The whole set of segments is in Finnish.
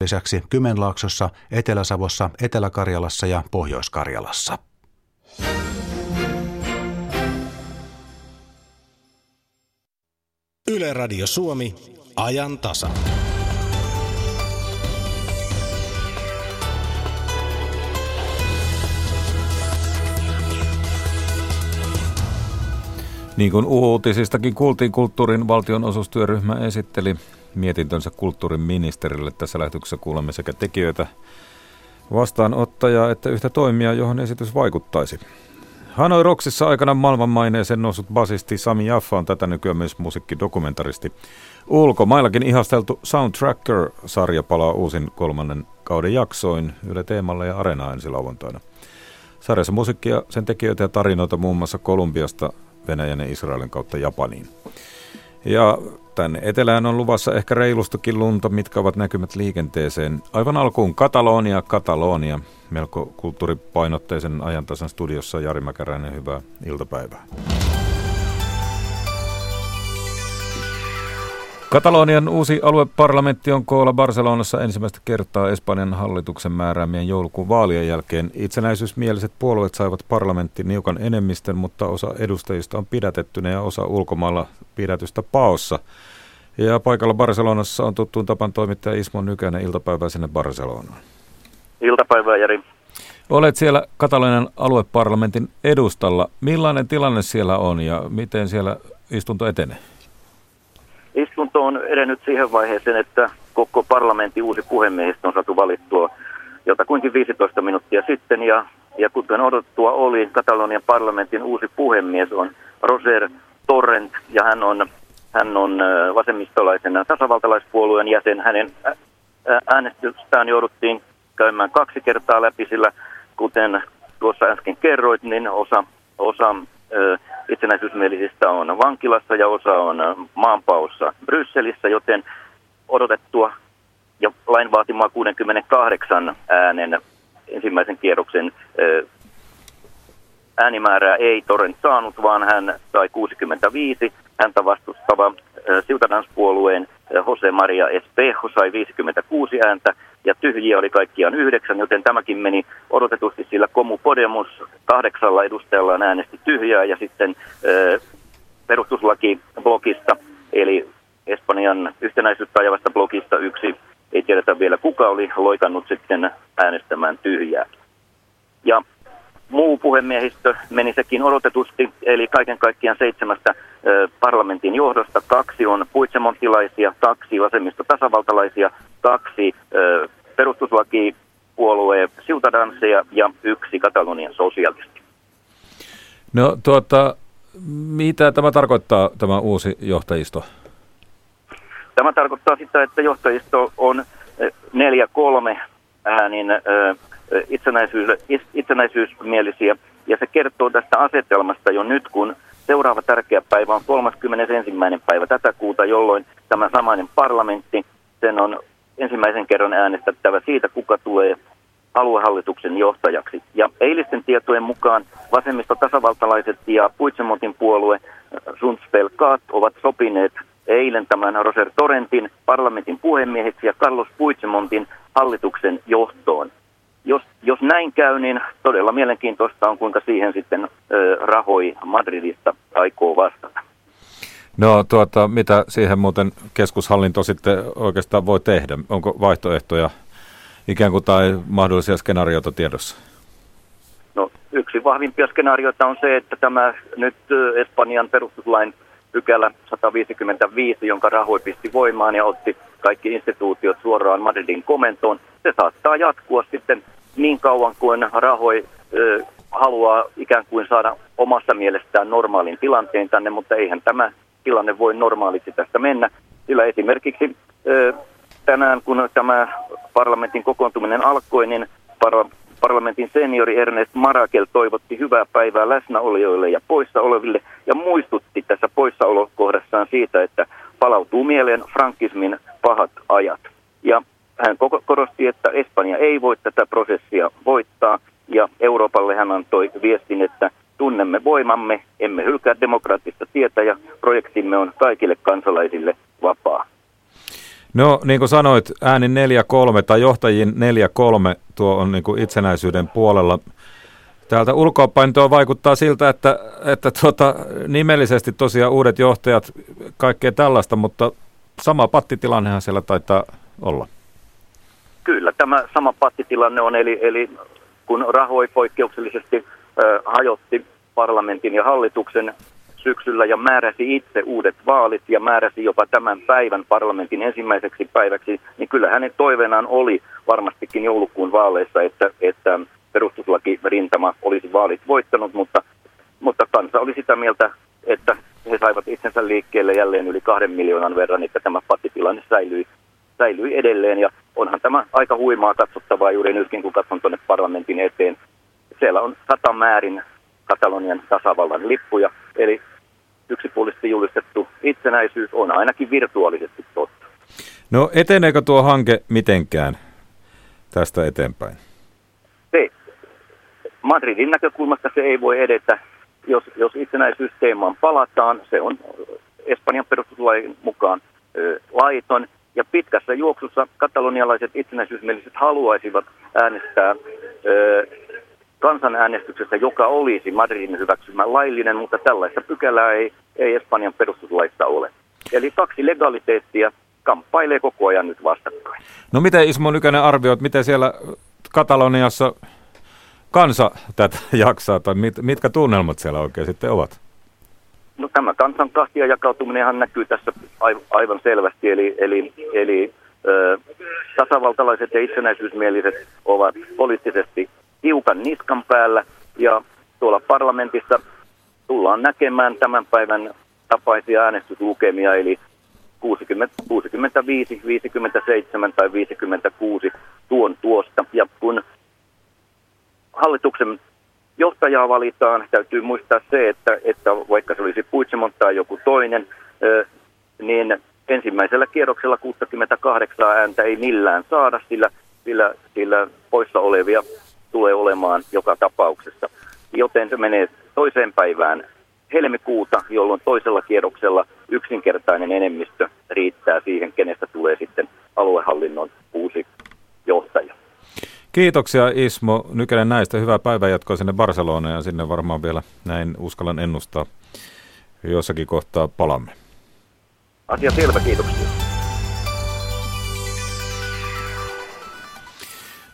lisäksi Kymenlaaksossa, Etelä-Savossa, Etelä-Karjalassa ja Pohjois-Karjalassa. Yle Radio Suomi, ajan tasa. Niin kuin uutisistakin kuultiin, kulttuurin valtionosuustyöryhmä esitteli mietintönsä kulttuurin ministerille. Tässä lähetyksessä kuulemme sekä tekijöitä, vastaanottajaa että yhtä toimia, johon esitys vaikuttaisi. Hanoi Roksissa aikana maailmanmaineeseen noussut basisti Sami Jaffa on tätä nykyään myös musiikkidokumentaristi. Ulkomaillakin ihasteltu Soundtracker-sarja palaa uusin kolmannen kauden jaksoin Yle Teemalla ja Arena ensi lauantaina. Sarjassa musiikkia, sen tekijöitä ja tarinoita muun muassa Kolumbiasta, Venäjän ja Israelin kautta Japaniin. Ja tänne etelään on luvassa ehkä reilustakin lunta, mitkä ovat näkymät liikenteeseen. Aivan alkuun Katalonia, Katalonia. Melko kulttuuripainotteisen ajantasan studiossa Jari Mäkäräinen, hyvää iltapäivää. Katalonian uusi alueparlamentti on koolla Barcelonassa ensimmäistä kertaa Espanjan hallituksen määräämien joulukuun vaalien jälkeen. Itsenäisyysmieliset puolueet saivat parlamentti niukan enemmistön, mutta osa edustajista on pidätettynä ja osa ulkomailla pidätystä paossa. Ja paikalla Barcelonassa on tuttuun tapan toimittaja Ismo Nykänen iltapäivää sinne Barcelonaan. Iltapäivää Jari. Olet siellä Katalonian alueparlamentin edustalla. Millainen tilanne siellä on ja miten siellä istunto etenee? Istunto on edennyt siihen vaiheeseen, että koko parlamentin uusi puhemiehistö on saatu valittua jotakuinkin 15 minuuttia sitten. Ja, ja kuten odottua oli, Katalonian parlamentin uusi puhemies on Roser Torrent ja hän on, hän on vasemmistolaisen tasavaltalaispuolueen jäsen. Hänen äänestystään jouduttiin käymään kaksi kertaa läpi, sillä kuten tuossa äsken kerroit, niin osa, osa itsenäisyysmielisistä on vankilassa ja osa on maanpaossa Brysselissä, joten odotettua ja lain vaatimaa 68 äänen ensimmäisen kierroksen äänimäärää ei Torrent saanut, vaan hän sai 65. Häntä vastustava Ciutadans-puolueen Jose Maria Espejo sai 56 ääntä ja tyhjiä oli kaikkiaan yhdeksän, joten tämäkin meni odotetusti, sillä Komu Podemos kahdeksalla edustajallaan äänesti tyhjää ja sitten ö, perustuslakiblogista, eli Espanjan yhtenäisyyttä ajavasta blogista yksi, ei tiedetä vielä kuka oli loikannut sitten äänestämään tyhjää. Ja muu puhemiehistö meni sekin odotetusti, eli kaiken kaikkiaan seitsemästä parlamentin johdosta. Kaksi on puitsemontilaisia, kaksi vasemmista tasavaltalaisia, kaksi ö, perustuslakipuolueen siutadansseja ja yksi Katalonian sosialisti. No tuota, mitä tämä tarkoittaa, tämä uusi johtajisto? Tämä tarkoittaa sitä, että johtajisto on neljä kolme äänin itsenäisyys, itsenäisyysmielisiä. Ja se kertoo tästä asetelmasta jo nyt, kun seuraava tärkeä päivä on 31. päivä tätä kuuta, jolloin tämä samainen parlamentti, sen on ensimmäisen kerran äänestettävä siitä, kuka tulee aluehallituksen johtajaksi. Ja eilisten tietojen mukaan vasemmista tasavaltalaiset ja Puitsemontin puolue Sundsfelkaat ovat sopineet eilen tämän Roser Torrentin parlamentin puhemieheksi ja Carlos Puitsemontin hallituksen johtoon. Jos, jos näin käy, niin todella mielenkiintoista on, kuinka siihen sitten Rahoi Madridista aikoo vastata. No tuota, mitä siihen muuten keskushallinto sitten oikeastaan voi tehdä? Onko vaihtoehtoja ikään kuin tai mahdollisia skenaarioita tiedossa? No yksi vahvimpia skenaarioita on se, että tämä nyt Espanjan perustuslain pykälä 155, jonka rahoi pisti voimaan ja otti kaikki instituutiot suoraan Madridin komentoon, se saattaa jatkua sitten niin kauan kuin rahoi ö, haluaa ikään kuin saada omassa mielestään normaalin tilanteen tänne, mutta eihän tämä tilanne voi normaalisti tästä mennä. Sillä esimerkiksi ö, tänään, kun tämä parlamentin kokoontuminen alkoi, niin parlamentin seniori Ernest Marakel toivotti hyvää päivää läsnäolijoille ja poissa oleville ja muistutti tässä poissaolokohdassaan siitä, että palautuu mieleen frankismin pahat ajat. Ja hän korosti, että Espanja ei voi tätä prosessia voittaa ja Euroopalle hän antoi viestin, että tunnemme voimamme, emme hylkää demokraattista tietä ja projektimme on kaikille kansalaisille vapaa. No niin kuin sanoit, ääni 4-3 tai johtajien 4-3 tuo on niin kuin itsenäisyyden puolella. Täältä ulkoapäin tuo vaikuttaa siltä, että, että tuota, nimellisesti tosiaan uudet johtajat, kaikkea tällaista, mutta sama pattitilannehan siellä taitaa olla. Kyllä, tämä sama pattitilanne on, eli, eli kun rahoi poikkeuksellisesti äh, hajotti parlamentin ja hallituksen syksyllä ja määräsi itse uudet vaalit ja määräsi jopa tämän päivän parlamentin ensimmäiseksi päiväksi, niin kyllä hänen toiveenaan oli varmastikin joulukuun vaaleissa, että, että perustuslaki rintama olisi vaalit voittanut, mutta, mutta kansa oli sitä mieltä, että he saivat itsensä liikkeelle jälleen yli kahden miljoonan verran, että tämä pattitilanne säilyi, säilyi edelleen. Ja onhan tämä aika huimaa katsottavaa juuri nytkin, kun katson tuonne parlamentin eteen. Siellä on sata määrin Katalonian tasavallan lippuja, eli yksipuolisesti julistettu itsenäisyys on ainakin virtuaalisesti totta. No eteneekö tuo hanke mitenkään tästä eteenpäin? Se, Madridin näkökulmasta se ei voi edetä. Jos, jos itsenäisyysteemaan palataan, se on Espanjan perustuslain mukaan ö, laiton. Ja pitkässä juoksussa katalonialaiset itsenäisyysmieliset haluaisivat äänestää ö, kansanäänestyksestä, joka olisi Madridin hyväksymä laillinen, mutta tällaista pykälää ei, ei Espanjan perustuslaissa ole. Eli kaksi legaliteettia kamppailee koko ajan nyt vastakkain. No miten Ismo Nykänen arvioit, miten siellä Kataloniassa kansa tätä jaksaa, tai mit, mitkä tunnelmat siellä oikein sitten ovat? No tämä kansan kahtia jakautuminenhan näkyy tässä aivan selvästi, eli, eli, eli ö, tasavaltalaiset ja itsenäisyysmieliset ovat poliittisesti hiukan niskan päällä ja tuolla parlamentissa tullaan näkemään tämän päivän tapaisia äänestyslukemia, eli 60, 65, 57 tai 56 tuon tuosta. Ja kun hallituksen johtajaa valitaan, täytyy muistaa se, että, että vaikka se olisi Puigdemont tai joku toinen, niin ensimmäisellä kierroksella 68 ääntä ei millään saada, sillä, sillä, sillä poissa olevia tulee olemaan joka tapauksessa. Joten se menee toiseen päivään helmikuuta, jolloin toisella kierroksella yksinkertainen enemmistö riittää siihen, kenestä tulee sitten aluehallinnon uusi johtaja. Kiitoksia Ismo Nykänen näistä. Hyvää päivänjatkoa sinne Barcelonaan ja sinne varmaan vielä näin uskallan ennustaa jossakin kohtaa palamme. Asia selvä, kiitoksia.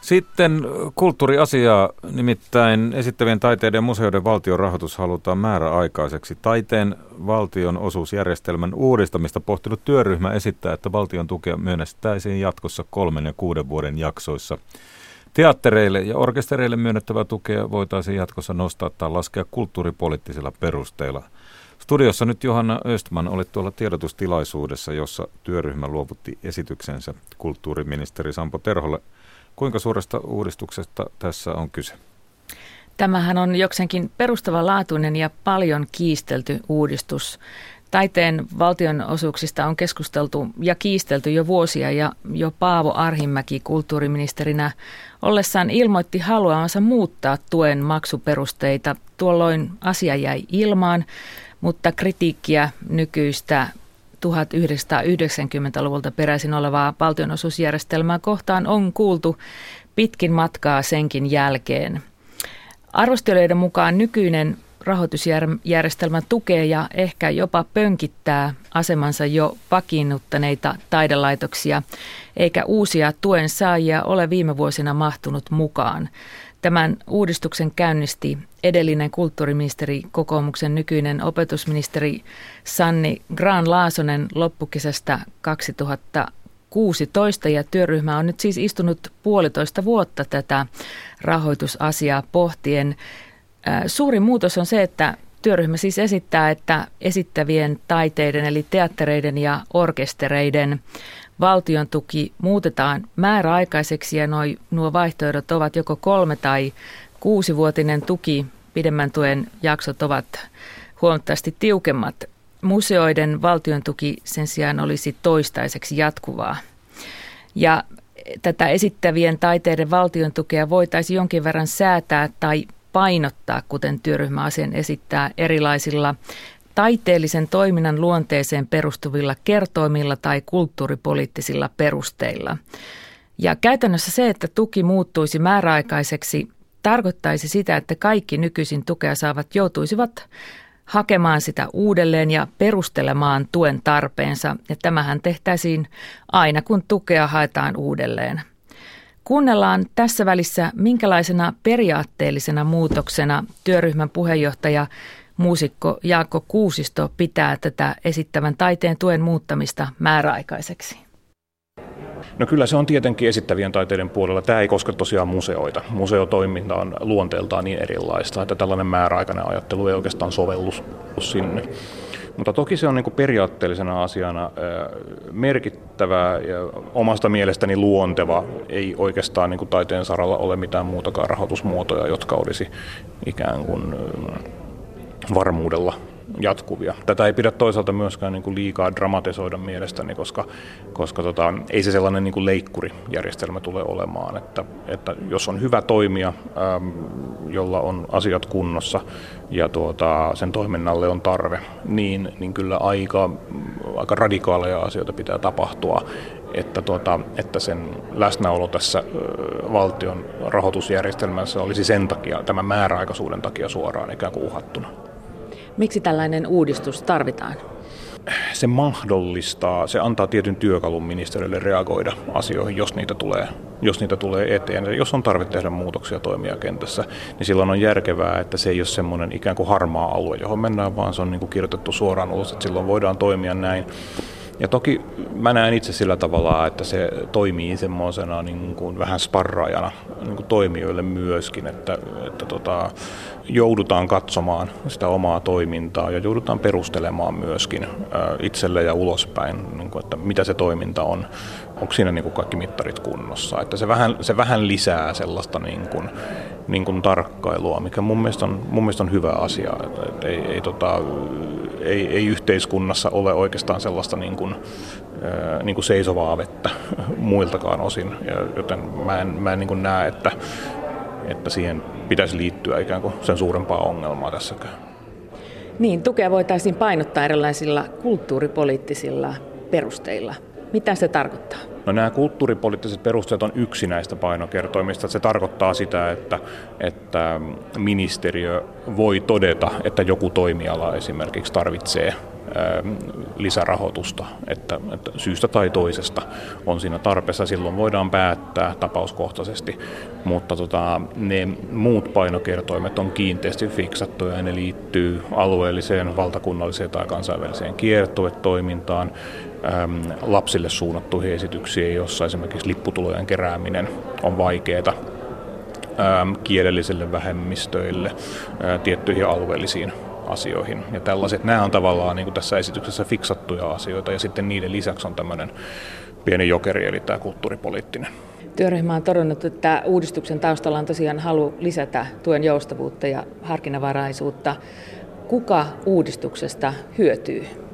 Sitten kulttuuriasiaa, nimittäin esittävien taiteiden ja museoiden valtion rahoitus halutaan määräaikaiseksi. Taiteen valtion osuusjärjestelmän uudistamista pohtinut työryhmä esittää, että valtion tukea myönnettäisiin jatkossa kolmen ja kuuden vuoden jaksoissa. Teattereille ja orkestereille myönnettävää tukea voitaisiin jatkossa nostaa tai laskea kulttuuripoliittisilla perusteilla. Studiossa nyt Johanna Östman oli tuolla tiedotustilaisuudessa, jossa työryhmä luovutti esityksensä kulttuuriministeri Sampo Terholle – Kuinka suuresta uudistuksesta tässä on kyse? Tämähän on jokseenkin perustavanlaatuinen ja paljon kiistelty uudistus. Taiteen valtionosuuksista on keskusteltu ja kiistelty jo vuosia ja jo Paavo Arhimäki kulttuuriministerinä ollessaan ilmoitti haluamansa muuttaa tuen maksuperusteita. Tuolloin asia jäi ilmaan, mutta kritiikkiä nykyistä 1990-luvulta peräisin olevaa valtionosuusjärjestelmää kohtaan on kuultu pitkin matkaa senkin jälkeen. Arvostelijoiden mukaan nykyinen rahoitusjärjestelmä tukee ja ehkä jopa pönkittää asemansa jo vakiinnuttaneita taidelaitoksia, eikä uusia tuen saajia ole viime vuosina mahtunut mukaan. Tämän uudistuksen käynnisti edellinen kulttuuriministeri, kokoomuksen nykyinen opetusministeri Sanni Graan-Laasonen loppukesästä 2016 ja työryhmä on nyt siis istunut puolitoista vuotta tätä rahoitusasiaa pohtien. Suuri muutos on se, että työryhmä siis esittää, että esittävien taiteiden eli teattereiden ja orkestereiden valtion tuki muutetaan määräaikaiseksi ja noi, nuo vaihtoehdot ovat joko kolme tai kuusivuotinen tuki. Pidemmän tuen jaksot ovat huomattavasti tiukemmat. Museoiden valtion tuki sen sijaan olisi toistaiseksi jatkuvaa. Ja tätä esittävien taiteiden valtion tukea voitaisiin jonkin verran säätää tai painottaa, kuten työryhmä asian esittää erilaisilla taiteellisen toiminnan luonteeseen perustuvilla kertoimilla tai kulttuuripoliittisilla perusteilla. Ja käytännössä se, että tuki muuttuisi määräaikaiseksi, tarkoittaisi sitä, että kaikki nykyisin tukea saavat joutuisivat hakemaan sitä uudelleen ja perustelemaan tuen tarpeensa. Ja tämähän tehtäisiin aina, kun tukea haetaan uudelleen. Kuunnellaan tässä välissä, minkälaisena periaatteellisena muutoksena työryhmän puheenjohtaja muusikko Jaakko Kuusisto pitää tätä esittävän taiteen tuen muuttamista määräaikaiseksi. No kyllä se on tietenkin esittävien taiteiden puolella. Tämä ei koske tosiaan museoita. Museotoiminta on luonteeltaan niin erilaista, että tällainen määräaikainen ajattelu ei oikeastaan sovellu sinne. Mutta toki se on niin periaatteellisena asiana merkittävä ja omasta mielestäni luonteva. Ei oikeastaan niin taiteen saralla ole mitään muutakaan rahoitusmuotoja, jotka olisi ikään kuin varmuudella jatkuvia. Tätä ei pidä toisaalta myöskään niin kuin liikaa dramatisoida mielestäni, koska, koska tota, ei se sellainen niin kuin leikkurijärjestelmä tule olemaan. Että, että jos on hyvä toimija, äm, jolla on asiat kunnossa ja tuota, sen toiminnalle on tarve, niin, niin kyllä aika, aika radikaaleja asioita pitää tapahtua, että, tuota, että sen läsnäolo tässä valtion rahoitusjärjestelmässä olisi sen takia, tämän määräaikaisuuden takia suoraan ikään kuin uhattuna. Miksi tällainen uudistus tarvitaan? Se mahdollistaa, se antaa tietyn työkalun ministeriölle reagoida asioihin, jos niitä tulee, jos niitä tulee eteen. Ja jos on tarve tehdä muutoksia toimijakentässä, niin silloin on järkevää, että se ei ole semmoinen ikään kuin harmaa alue, johon mennään, vaan se on niin kuin kirjoitettu suoraan ulos, että silloin voidaan toimia näin. Ja toki mä näen itse sillä tavalla, että se toimii semmoisena niin kuin vähän sparraajana niin kuin toimijoille myöskin, että, että tota, joudutaan katsomaan sitä omaa toimintaa ja joudutaan perustelemaan myöskin itselle ja ulospäin, niin kuin, että mitä se toiminta on, onko siinä niin kuin kaikki mittarit kunnossa. Että se vähän, se vähän lisää sellaista niin kuin, niin kuin tarkkailua, mikä mun mielestä on, mun mielestä on hyvä asia. Että ei, ei, tota, ei, ei yhteiskunnassa ole oikeastaan sellaista niin kuin, niin kuin seisovaa vettä muiltakaan osin, ja joten mä en, mä en niin kuin näe, että, että siihen pitäisi liittyä ikään kuin sen suurempaa ongelmaa tässäkään. Niin, tukea voitaisiin painottaa erilaisilla kulttuuripoliittisilla perusteilla. Mitä se tarkoittaa? No nämä kulttuuripoliittiset perusteet on yksi näistä painokertoimista. Se tarkoittaa sitä, että, että ministeriö voi todeta, että joku toimiala esimerkiksi tarvitsee Ähm, lisärahoitusta, että, että syystä tai toisesta on siinä tarpeessa. Silloin voidaan päättää tapauskohtaisesti, mutta tota, ne muut painokertoimet on kiinteästi fiksattuja ja ne liittyy alueelliseen, valtakunnalliseen tai kansainväliseen kiertoetoimintaan, äm, lapsille suunnattuihin esityksiin, jossa esimerkiksi lipputulojen kerääminen on vaikeaa, äm, kielellisille vähemmistöille, ää, tiettyihin alueellisiin asioihin. Ja tällaiset, nämä on tavallaan niin kuin tässä esityksessä fiksattuja asioita ja sitten niiden lisäksi on tämmöinen pieni jokeri, eli tämä kulttuuripoliittinen. Työryhmä on todennut, että uudistuksen taustalla on tosiaan halu lisätä tuen joustavuutta ja harkinnanvaraisuutta. Kuka uudistuksesta hyötyy?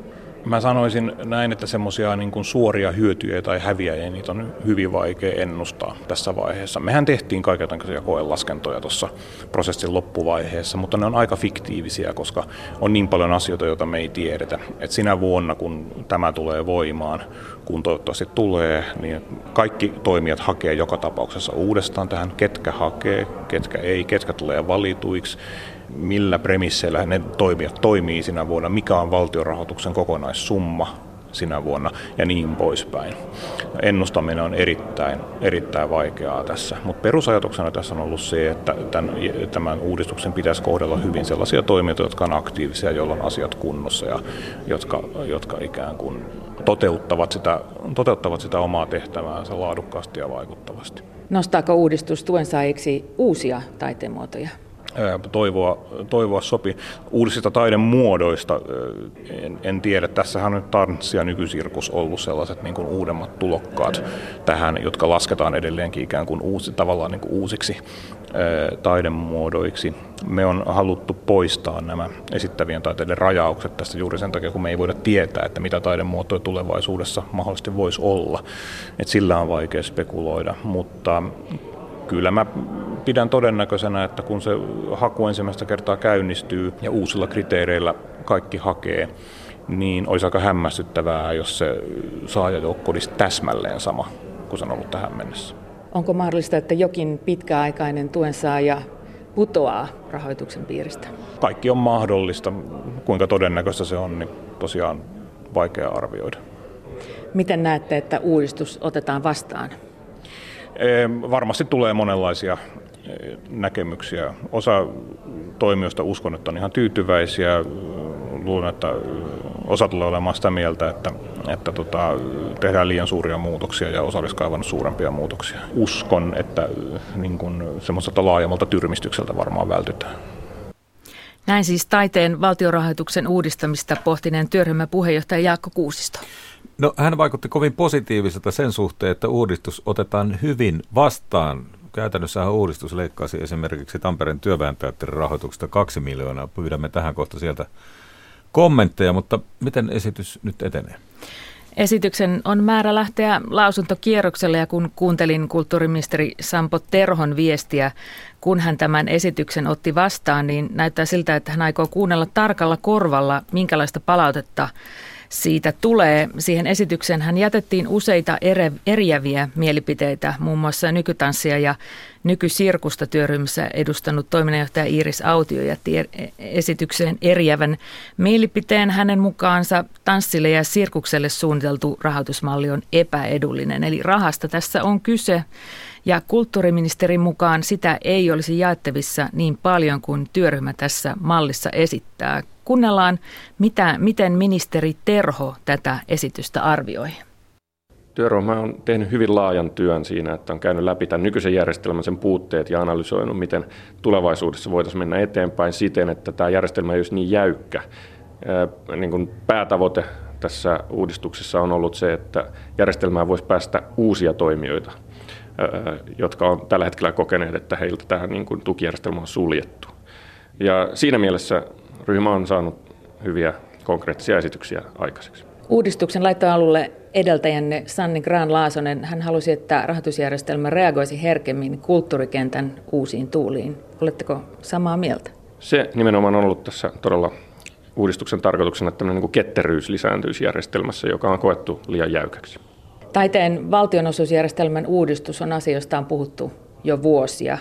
Mä sanoisin näin, että semmoisia niin suoria hyötyjä tai häviäjiä, niitä on hyvin vaikea ennustaa tässä vaiheessa. Mehän tehtiin kaikenlaisia koelaskentoja tuossa prosessin loppuvaiheessa, mutta ne on aika fiktiivisiä, koska on niin paljon asioita, joita me ei tiedetä. Et sinä vuonna, kun tämä tulee voimaan, kun toivottavasti tulee, niin kaikki toimijat hakee joka tapauksessa uudestaan tähän, ketkä hakee, ketkä ei, ketkä tulee valituiksi millä premisseillä ne toimijat toimii sinä vuonna, mikä on valtiorahoituksen kokonaissumma sinä vuonna ja niin poispäin. Ennustaminen on erittäin, erittäin vaikeaa tässä, mutta perusajatuksena tässä on ollut se, että tämän, tämän uudistuksen pitäisi kohdella hyvin sellaisia toimijoita, jotka on aktiivisia, joilla on asiat kunnossa ja jotka, jotka ikään kuin toteuttavat sitä, toteuttavat sitä omaa tehtäväänsä laadukkaasti ja vaikuttavasti. Nostaako uudistus tuen saajiksi uusia taiteenmuotoja? Toivoa, toivoa sopii. Uudisista taidemuodoista en, en tiedä. Tässähän on tanssi ja nykysirkus ollut sellaiset niin kuin uudemmat tulokkaat tähän, jotka lasketaan edelleenkin ikään kuin uusi, tavallaan niin kuin uusiksi taidemuodoiksi. Me on haluttu poistaa nämä esittävien taiteiden rajaukset tästä juuri sen takia, kun me ei voida tietää, että mitä taidemuotoja tulevaisuudessa mahdollisesti voisi olla. Et sillä on vaikea spekuloida, mutta kyllä mä pidän todennäköisenä, että kun se haku ensimmäistä kertaa käynnistyy ja uusilla kriteereillä kaikki hakee, niin olisi aika hämmästyttävää, jos se saajajoukko olisi täsmälleen sama kuin se on ollut tähän mennessä. Onko mahdollista, että jokin pitkäaikainen tuensaaja putoaa rahoituksen piiristä? Kaikki on mahdollista. Kuinka todennäköistä se on, niin tosiaan vaikea arvioida. Miten näette, että uudistus otetaan vastaan? Varmasti tulee monenlaisia näkemyksiä. Osa toimijoista uskon, että on ihan tyytyväisiä. Luulen, että osa tulee olemaan sitä mieltä, että, että tota, tehdään liian suuria muutoksia ja osa olisi kaivannut suurempia muutoksia. Uskon, että niin kun, semmoiselta laajemmalta tyrmistykseltä varmaan vältytään. Näin siis taiteen valtiorahoituksen uudistamista pohtineen työryhmän puheenjohtaja Jaakko Kuusisto. No hän vaikutti kovin positiiviselta sen suhteen, että uudistus otetaan hyvin vastaan. Käytännössä uudistus leikkasi esimerkiksi Tampereen työväenteatterin rahoituksesta kaksi miljoonaa. Pyydämme tähän kohta sieltä kommentteja, mutta miten esitys nyt etenee? Esityksen on määrä lähteä lausuntokierrokselle ja kun kuuntelin kulttuuriministeri Sampo Terhon viestiä, kun hän tämän esityksen otti vastaan, niin näyttää siltä, että hän aikoo kuunnella tarkalla korvalla, minkälaista palautetta siitä tulee. Siihen esitykseen hän jätettiin useita ere, eriäviä mielipiteitä, muun muassa nykytanssia ja nykysirkusta työryhmässä edustanut toiminnanjohtaja Iiris Autio ja esitykseen eriävän mielipiteen. Hänen mukaansa tanssille ja sirkukselle suunniteltu rahoitusmalli on epäedullinen, eli rahasta tässä on kyse. Ja kulttuuriministerin mukaan sitä ei olisi jaettavissa niin paljon kuin työryhmä tässä mallissa esittää. Kuunnellaan, mitä, miten ministeri Terho tätä esitystä arvioi. Työryhmä on tehnyt hyvin laajan työn siinä, että on käynyt läpi tämän nykyisen järjestelmän sen puutteet ja analysoinut, miten tulevaisuudessa voitaisiin mennä eteenpäin siten, että tämä järjestelmä ei olisi niin jäykkä. Niin kuin päätavoite tässä uudistuksessa on ollut se, että järjestelmään voisi päästä uusia toimijoita, jotka on tällä hetkellä kokeneet, että heiltä tämä niin kuin tukijärjestelmä on suljettu. Ja siinä mielessä ryhmä on saanut hyviä konkreettisia esityksiä aikaiseksi. Uudistuksen laittoi alulle edeltäjänne Sanni Graan-Laasonen. Hän halusi, että rahoitusjärjestelmä reagoisi herkemmin kulttuurikentän uusiin tuuliin. Oletteko samaa mieltä? Se nimenomaan on ollut tässä todella uudistuksen tarkoituksena, että tämmöinen niin ketteryys lisääntyisi järjestelmässä, joka on koettu liian jäykäksi. Taiteen valtionosuusjärjestelmän uudistus on on puhuttu jo vuosia.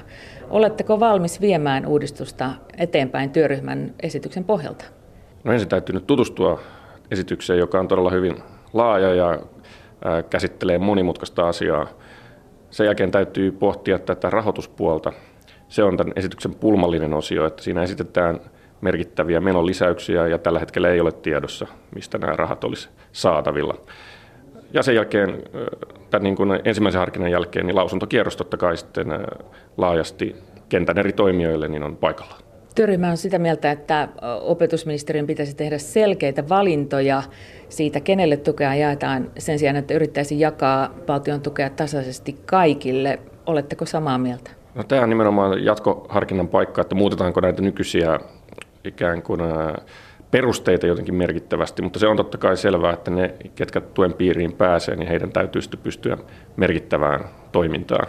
Oletteko valmis viemään uudistusta eteenpäin työryhmän esityksen pohjalta? No ensin täytyy nyt tutustua esitykseen, joka on todella hyvin laaja ja käsittelee monimutkaista asiaa. Sen jälkeen täytyy pohtia tätä rahoituspuolta. Se on tämän esityksen pulmallinen osio, että siinä esitetään merkittäviä menolisäyksiä ja tällä hetkellä ei ole tiedossa, mistä nämä rahat olisi saatavilla. Ja sen jälkeen, tämän niin kuin ensimmäisen harkinnan jälkeen, niin lausuntokierros totta kai sitten laajasti kentän eri toimijoille niin on paikalla. Työryhmä on sitä mieltä, että opetusministeriön pitäisi tehdä selkeitä valintoja siitä, kenelle tukea jaetaan sen sijaan, että yrittäisi jakaa valtion tukea tasaisesti kaikille. Oletteko samaa mieltä? No, tämä on nimenomaan jatkoharkinnan paikka, että muutetaanko näitä nykyisiä ikään kuin perusteita jotenkin merkittävästi, mutta se on totta kai selvää, että ne, ketkä tuen piiriin pääsee, niin heidän täytyy sitten pystyä merkittävään toimintaan.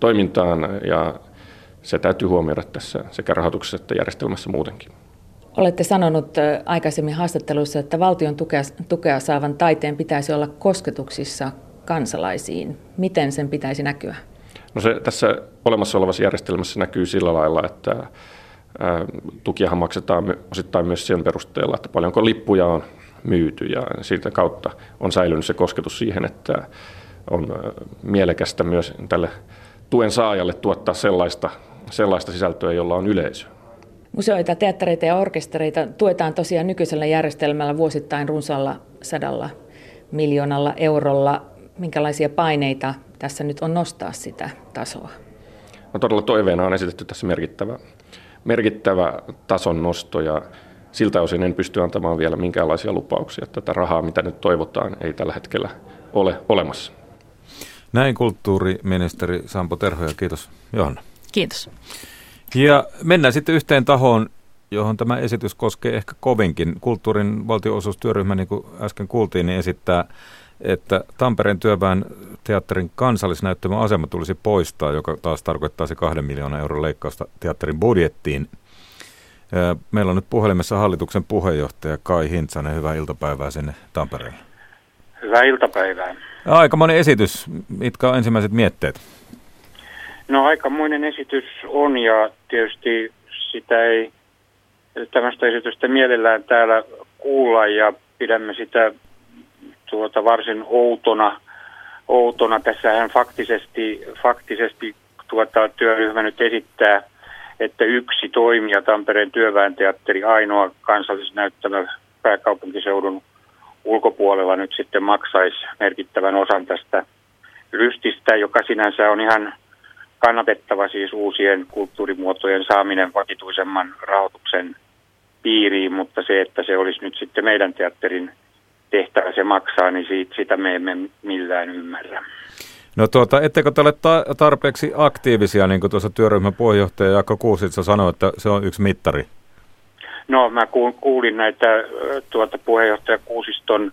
toimintaan ja se täytyy huomioida tässä sekä rahoituksessa että järjestelmässä muutenkin. Olette sanonut aikaisemmin haastatteluissa, että valtion tukea, tukea saavan taiteen pitäisi olla kosketuksissa kansalaisiin. Miten sen pitäisi näkyä? No se tässä olemassa olevassa järjestelmässä näkyy sillä lailla, että tukiahan maksetaan osittain myös sen perusteella, että paljonko lippuja on myyty ja siitä kautta on säilynyt se kosketus siihen, että on mielekästä myös tälle tuen saajalle tuottaa sellaista, sellaista sisältöä, jolla on yleisö. Museoita, teattereita ja orkestereita tuetaan tosiaan nykyisellä järjestelmällä vuosittain runsaalla sadalla miljoonalla eurolla. Minkälaisia paineita tässä nyt on nostaa sitä tasoa? No todella toiveena on esitetty tässä merkittävä merkittävä tason nosto ja siltä osin en pysty antamaan vielä minkäänlaisia lupauksia. Tätä rahaa, mitä nyt toivotaan, ei tällä hetkellä ole olemassa. Näin kulttuuriministeri Sampo Terho ja kiitos Johanna. Kiitos. Ja mennään sitten yhteen tahoon, johon tämä esitys koskee ehkä kovinkin. Kulttuurin valtionosuustyöryhmä, niin kuin äsken kuultiin, niin esittää että Tampereen työväen teatterin kansallisnäyttämön asema tulisi poistaa, joka taas tarkoittaa se kahden miljoonan euron leikkausta teatterin budjettiin. Meillä on nyt puhelimessa hallituksen puheenjohtaja Kai Hintsanen. Hyvää iltapäivää sinne Tampereen. Hyvää iltapäivää. Aikamoinen esitys. Mitkä on ensimmäiset mietteet? No aikamoinen esitys on ja tietysti sitä ei tämmöistä esitystä mielellään täällä kuulla ja pidämme sitä tuota varsin outona. outona. Tässähän faktisesti, faktisesti tuota työryhmä nyt esittää, että yksi toimija, Tampereen työväenteatteri, ainoa kansallisnäyttämö pääkaupunkiseudun ulkopuolella nyt sitten maksaisi merkittävän osan tästä lystistä, joka sinänsä on ihan kannatettava siis uusien kulttuurimuotojen saaminen vakituisemman rahoituksen piiriin, mutta se, että se olisi nyt sitten meidän teatterin tehtävä se maksaa, niin siitä, sitä me emme millään ymmärrä. No tuota, ettekö te ole ta- tarpeeksi aktiivisia, niin kuin tuossa työryhmän puheenjohtaja Jaakko Kuusitsa sanoi, että se on yksi mittari? No mä kuulin näitä tuota, puheenjohtaja Kuusiston,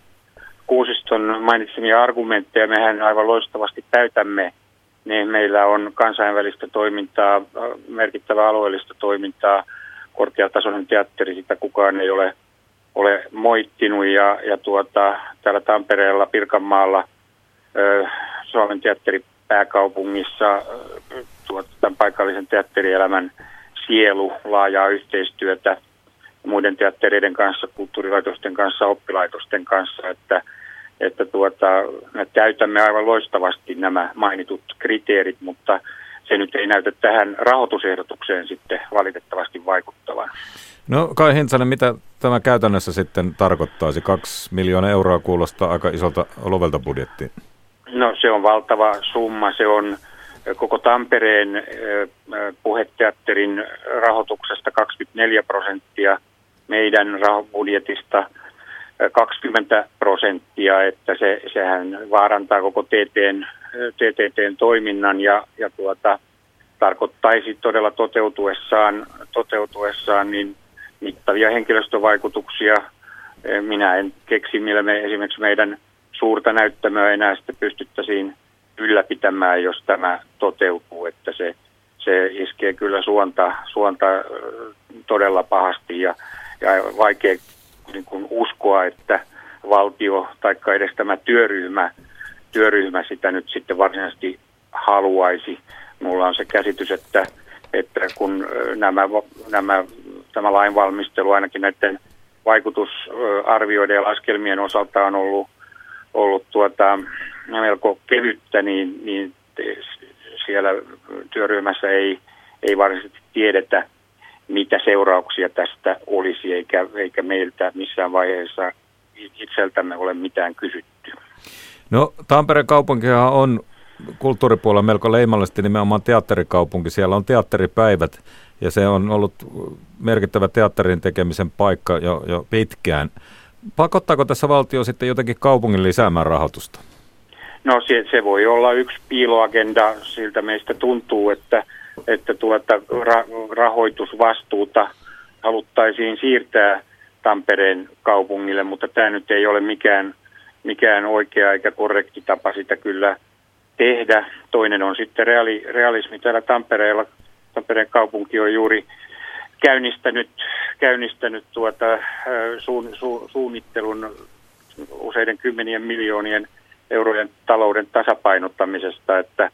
Kuusiston mainitsemia argumentteja. Mehän aivan loistavasti täytämme ne. Meillä on kansainvälistä toimintaa, merkittävää alueellista toimintaa, korkeatasoinen teatteri, sitä kukaan ei ole, ole moittinut. Ja, ja tuota, täällä Tampereella, Pirkanmaalla, Suomen teatteripääkaupungissa tuota, tämän paikallisen teatterielämän sielu, laajaa yhteistyötä muiden teattereiden kanssa, kulttuurilaitosten kanssa, oppilaitosten kanssa, että, että tuota, me täytämme aivan loistavasti nämä mainitut kriteerit, mutta se nyt ei näytä tähän rahoitusehdotukseen sitten valitettavasti vaikuttavan. No Kai Hintsanen, mitä tämä käytännössä sitten tarkoittaisi? Kaksi miljoonaa euroa kuulostaa aika isolta lovelta budjettiin. No se on valtava summa. Se on koko Tampereen puheteatterin rahoituksesta 24 prosenttia, meidän budjetista 20 prosenttia, että se, sehän vaarantaa koko TTn, TTTn toiminnan ja, ja tuota, tarkoittaisi todella toteutuessaan, toteutuessaan niin mittavia henkilöstövaikutuksia. Minä en keksi, millä me esimerkiksi meidän suurta näyttämöä enää sitten pystyttäisiin ylläpitämään, jos tämä toteutuu, että se, se iskee kyllä suonta, suonta todella pahasti ja, ja vaikea niin kuin uskoa, että valtio tai edes tämä työryhmä, työryhmä sitä nyt sitten varsinaisesti haluaisi. Mulla on se käsitys, että, että kun nämä, nämä, tämä lainvalmistelu ainakin näiden vaikutusarvioiden ja laskelmien osalta on ollut ollut tuota, melko kevyttä, niin, niin siellä työryhmässä ei, ei varsinaisesti tiedetä, mitä seurauksia tästä olisi, eikä, eikä meiltä missään vaiheessa itseltämme ole mitään kysytty. No Tampereen kaupunkihan on kulttuuripuolella melko leimallisesti nimenomaan teatterikaupunki. Siellä on teatteripäivät ja se on ollut merkittävä teatterin tekemisen paikka jo, jo pitkään. Pakottaako tässä valtio sitten jotenkin kaupungin lisäämään rahoitusta? No se, se voi olla yksi piiloagenda, siltä meistä tuntuu, että, että tuota ra, rahoitusvastuuta haluttaisiin siirtää Tampereen kaupungille, mutta tämä nyt ei ole mikään, mikään oikea eikä korrekti tapa sitä kyllä tehdä. Toinen on sitten reali, realismi täällä Tampereella. Tampereen kaupunki on juuri käynnistänyt, käynnistänyt tuota, suun, su, suunnittelun useiden kymmenien miljoonien eurojen talouden tasapainottamisesta, että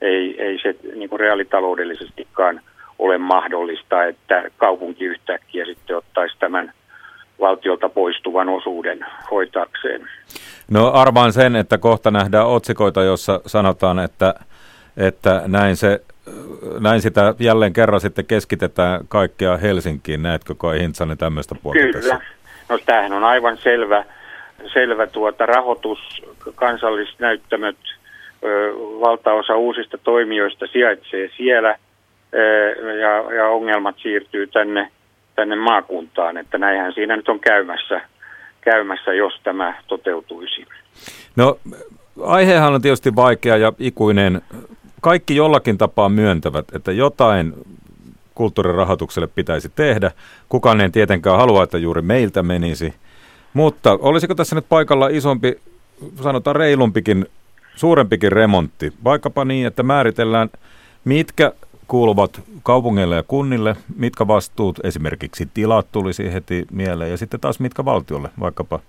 ei, ei se niin kuin reaalitaloudellisestikaan ole mahdollista, että kaupunki yhtäkkiä sitten ottaisi tämän valtiolta poistuvan osuuden hoitakseen. No arvaan sen, että kohta nähdään otsikoita, jossa sanotaan, että, että näin se näin sitä jälleen kerran sitten keskitetään kaikkea Helsinkiin. Näetkö Kai Hintsanen tämmöistä puolta Kyllä. Tässä? No tämähän on aivan selvä, selvä tuota rahoitus, kansallisnäyttämöt, ö, valtaosa uusista toimijoista sijaitsee siellä ö, ja, ja ongelmat siirtyy tänne, tänne maakuntaan, että näinhän siinä nyt on käymässä, käymässä jos tämä toteutuisi. No aihehan on tietysti vaikea ja ikuinen kaikki jollakin tapaa myöntävät, että jotain kulttuurirahoitukselle pitäisi tehdä. Kukaan ei tietenkään halua, että juuri meiltä menisi. Mutta olisiko tässä nyt paikalla isompi sanotaan reilumpikin, suurempikin remontti, vaikkapa niin, että määritellään, mitkä kuuluvat kaupungeille ja kunnille, mitkä vastuut, esimerkiksi tilat tulisi heti mieleen, ja sitten taas mitkä valtiolle, vaikkapa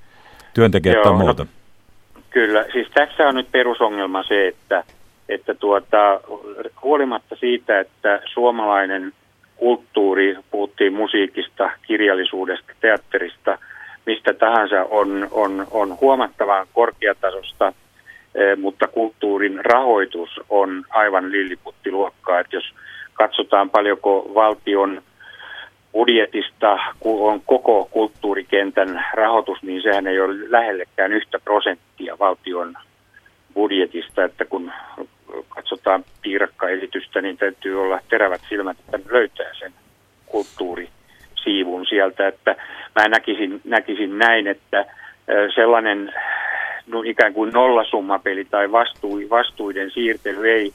työntekijät Joo, tai no muuta. No, kyllä, siis tässä on nyt perusongelma se, että, että tuota, huolimatta siitä, että suomalainen kulttuuri, puhuttiin musiikista, kirjallisuudesta, teatterista, mistä tahansa on, on, on huomattavan korkeatasosta, eh, mutta kulttuurin rahoitus on aivan lilliputtiluokkaa. Että jos katsotaan paljonko valtion budjetista on koko kulttuurikentän rahoitus, niin sehän ei ole lähellekään yhtä prosenttia valtion budjetista, että kun katsotaan piirakkaesitystä, niin täytyy olla terävät silmät, että löytää sen kulttuurisiivun sieltä. Että mä näkisin, näkisin näin, että sellainen no ikään kuin nollasummapeli tai vastui, vastuiden siirtely ei,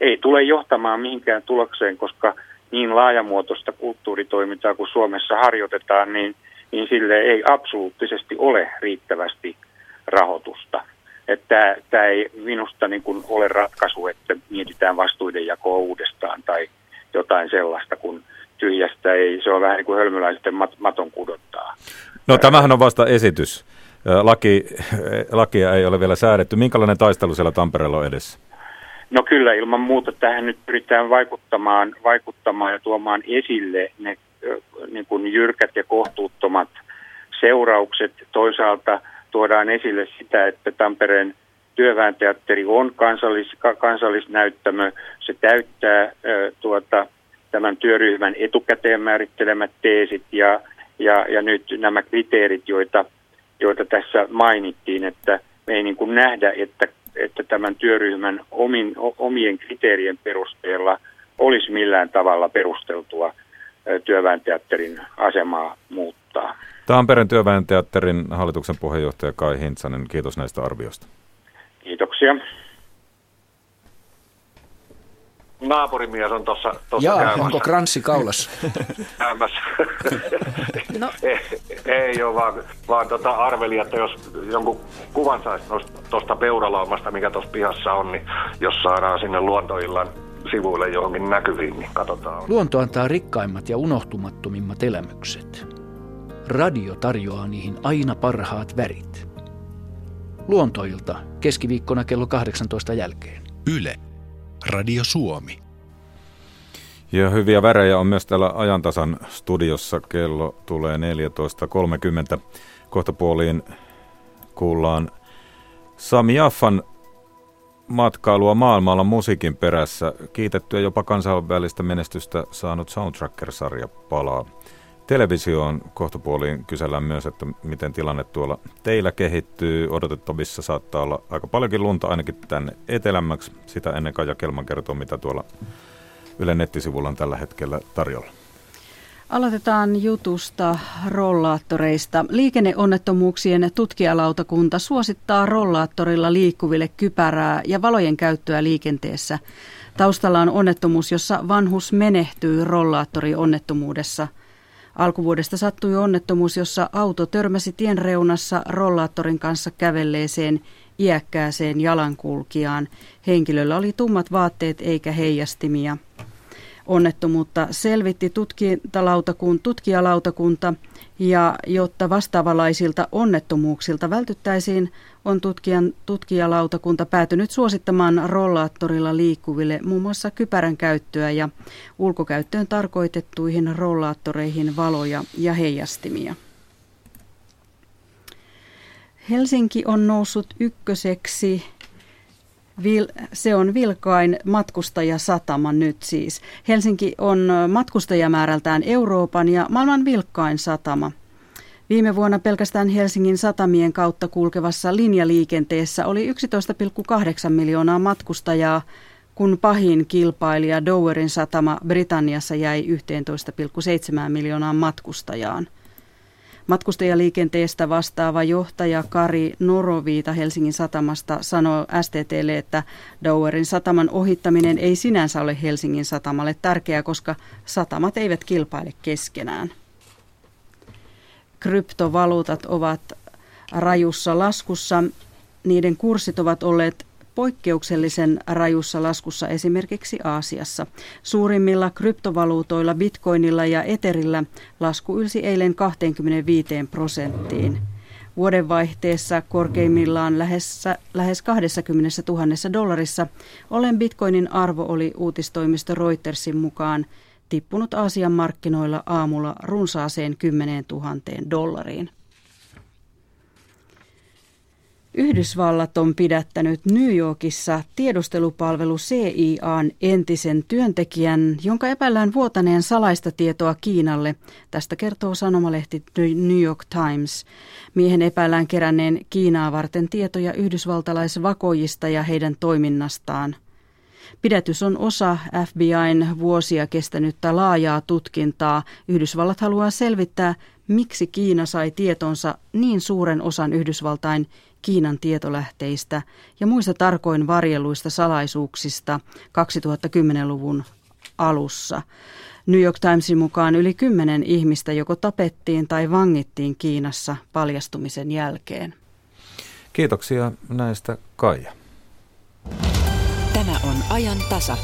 ei tule johtamaan mihinkään tulokseen, koska niin laajamuotoista kulttuuritoimintaa kuin Suomessa harjoitetaan, niin, niin sille ei absoluuttisesti ole riittävästi rahoitusta. Että tämä ei minusta niin kuin ole ratkaisu, että mietitään vastuiden jakoa uudestaan tai jotain sellaista, kun tyhjästä ei, se on vähän niin kuin hölmöläisten mat, maton kudottaa. No tämähän on vasta esitys. Laki, lakia ei ole vielä säädetty. Minkälainen taistelu siellä Tampereella on edessä? No kyllä, ilman muuta tähän nyt pyritään vaikuttamaan, vaikuttamaan ja tuomaan esille ne niin kuin jyrkät ja kohtuuttomat seuraukset. Toisaalta tuodaan esille sitä, että Tampereen työväenteatteri on kansallis, kansallisnäyttämö. Se täyttää äh, tuota, tämän työryhmän etukäteen määrittelemät teesit ja, ja, ja nyt nämä kriteerit, joita, joita tässä mainittiin, että me ei niin kuin nähdä, että että tämän työryhmän omin, omien kriteerien perusteella olisi millään tavalla perusteltua työväenteatterin asemaa muuttaa. Tampereen työväenteatterin hallituksen puheenjohtaja Kai Hintsanen, kiitos näistä arvioista. Kiitoksia. Naapurimies on tuossa Jaa, käymässä. onko kranssi kaulassa? käymässä. no. ei, ei ole, vaan, vaan tota arveli, että jos jonkun kuvan saisi tuosta peuralaumasta, mikä tuossa pihassa on, niin jos saadaan sinne luontoillan sivuille johonkin näkyviin, niin katsotaan. Luonto antaa rikkaimmat ja unohtumattomimmat elämykset. Radio tarjoaa niihin aina parhaat värit. Luontoilta keskiviikkona kello 18 jälkeen. Yle. Radio Suomi. Ja hyviä värejä on myös täällä ajantasan studiossa. Kello tulee 14.30. Kohta puoliin kuullaan Sami Jaffan matkailua maailmalla musiikin perässä. Kiitettyä jopa kansainvälistä menestystä saanut Soundtracker-sarja palaa. Televisioon kohtapuoliin kysellään myös, että miten tilanne tuolla teillä kehittyy. Odotettavissa saattaa olla aika paljonkin lunta ainakin tänne etelämmäksi. Sitä ennen Kaja Kelman kertoo, mitä tuolla Yle nettisivulla on tällä hetkellä tarjolla. Aloitetaan jutusta rollaattoreista. Liikenneonnettomuuksien tutkijalautakunta suosittaa rollaattorilla liikkuville kypärää ja valojen käyttöä liikenteessä. Taustalla on onnettomuus, jossa vanhus menehtyy rollaattorionnettomuudessa. Alkuvuodesta sattui onnettomuus, jossa auto törmäsi tien reunassa rollaattorin kanssa kävelleeseen iäkkääseen jalankulkijaan. Henkilöllä oli tummat vaatteet eikä heijastimia. Onnettomuutta selvitti tutkijalautakunta ja jotta vastaavalaisilta onnettomuuksilta vältyttäisiin, on tutkijan, tutkijalautakunta päätynyt suosittamaan rollaattorilla liikkuville muun muassa kypärän käyttöä ja ulkokäyttöön tarkoitettuihin rollaattoreihin valoja ja heijastimia. Helsinki on noussut ykköseksi Vil, se on vilkain matkustajasatama nyt siis. Helsinki on matkustajamäärältään Euroopan ja maailman vilkkain satama. Viime vuonna pelkästään Helsingin satamien kautta kulkevassa linjaliikenteessä oli 11,8 miljoonaa matkustajaa, kun pahin kilpailija Dowerin satama Britanniassa jäi 11,7 miljoonaan matkustajaan. Matkustajaliikenteestä vastaava johtaja Kari Noroviita Helsingin satamasta sanoi STTlle, että Dowerin sataman ohittaminen ei sinänsä ole Helsingin satamalle tärkeää, koska satamat eivät kilpaile keskenään. Kryptovaluutat ovat rajussa laskussa. niiden kurssit ovat olleet poikkeuksellisen rajussa laskussa esimerkiksi Aasiassa. Suurimmilla kryptovaluutoilla, bitcoinilla ja eterillä lasku ylsi eilen 25 prosenttiin. Vuodenvaihteessa korkeimmillaan lähes, lähes 20 000 dollarissa, olen bitcoinin arvo oli uutistoimisto Reutersin mukaan tippunut Aasian markkinoilla aamulla runsaaseen 10 000 dollariin. Yhdysvallat on pidättänyt New Yorkissa tiedustelupalvelu CIAn entisen työntekijän, jonka epäillään vuotaneen salaista tietoa Kiinalle. Tästä kertoo sanomalehti New York Times. Miehen epäillään keränneen Kiinaa varten tietoja yhdysvaltalaisvakoijista ja heidän toiminnastaan. Pidätys on osa FBIn vuosia kestänyttä laajaa tutkintaa. Yhdysvallat haluaa selvittää, miksi Kiina sai tietonsa niin suuren osan Yhdysvaltain Kiinan tietolähteistä ja muista tarkoin varjeluista salaisuuksista 2010-luvun alussa. New York Timesin mukaan yli kymmenen ihmistä joko tapettiin tai vangittiin Kiinassa paljastumisen jälkeen. Kiitoksia näistä Kaija. Tämä on ajan tasa.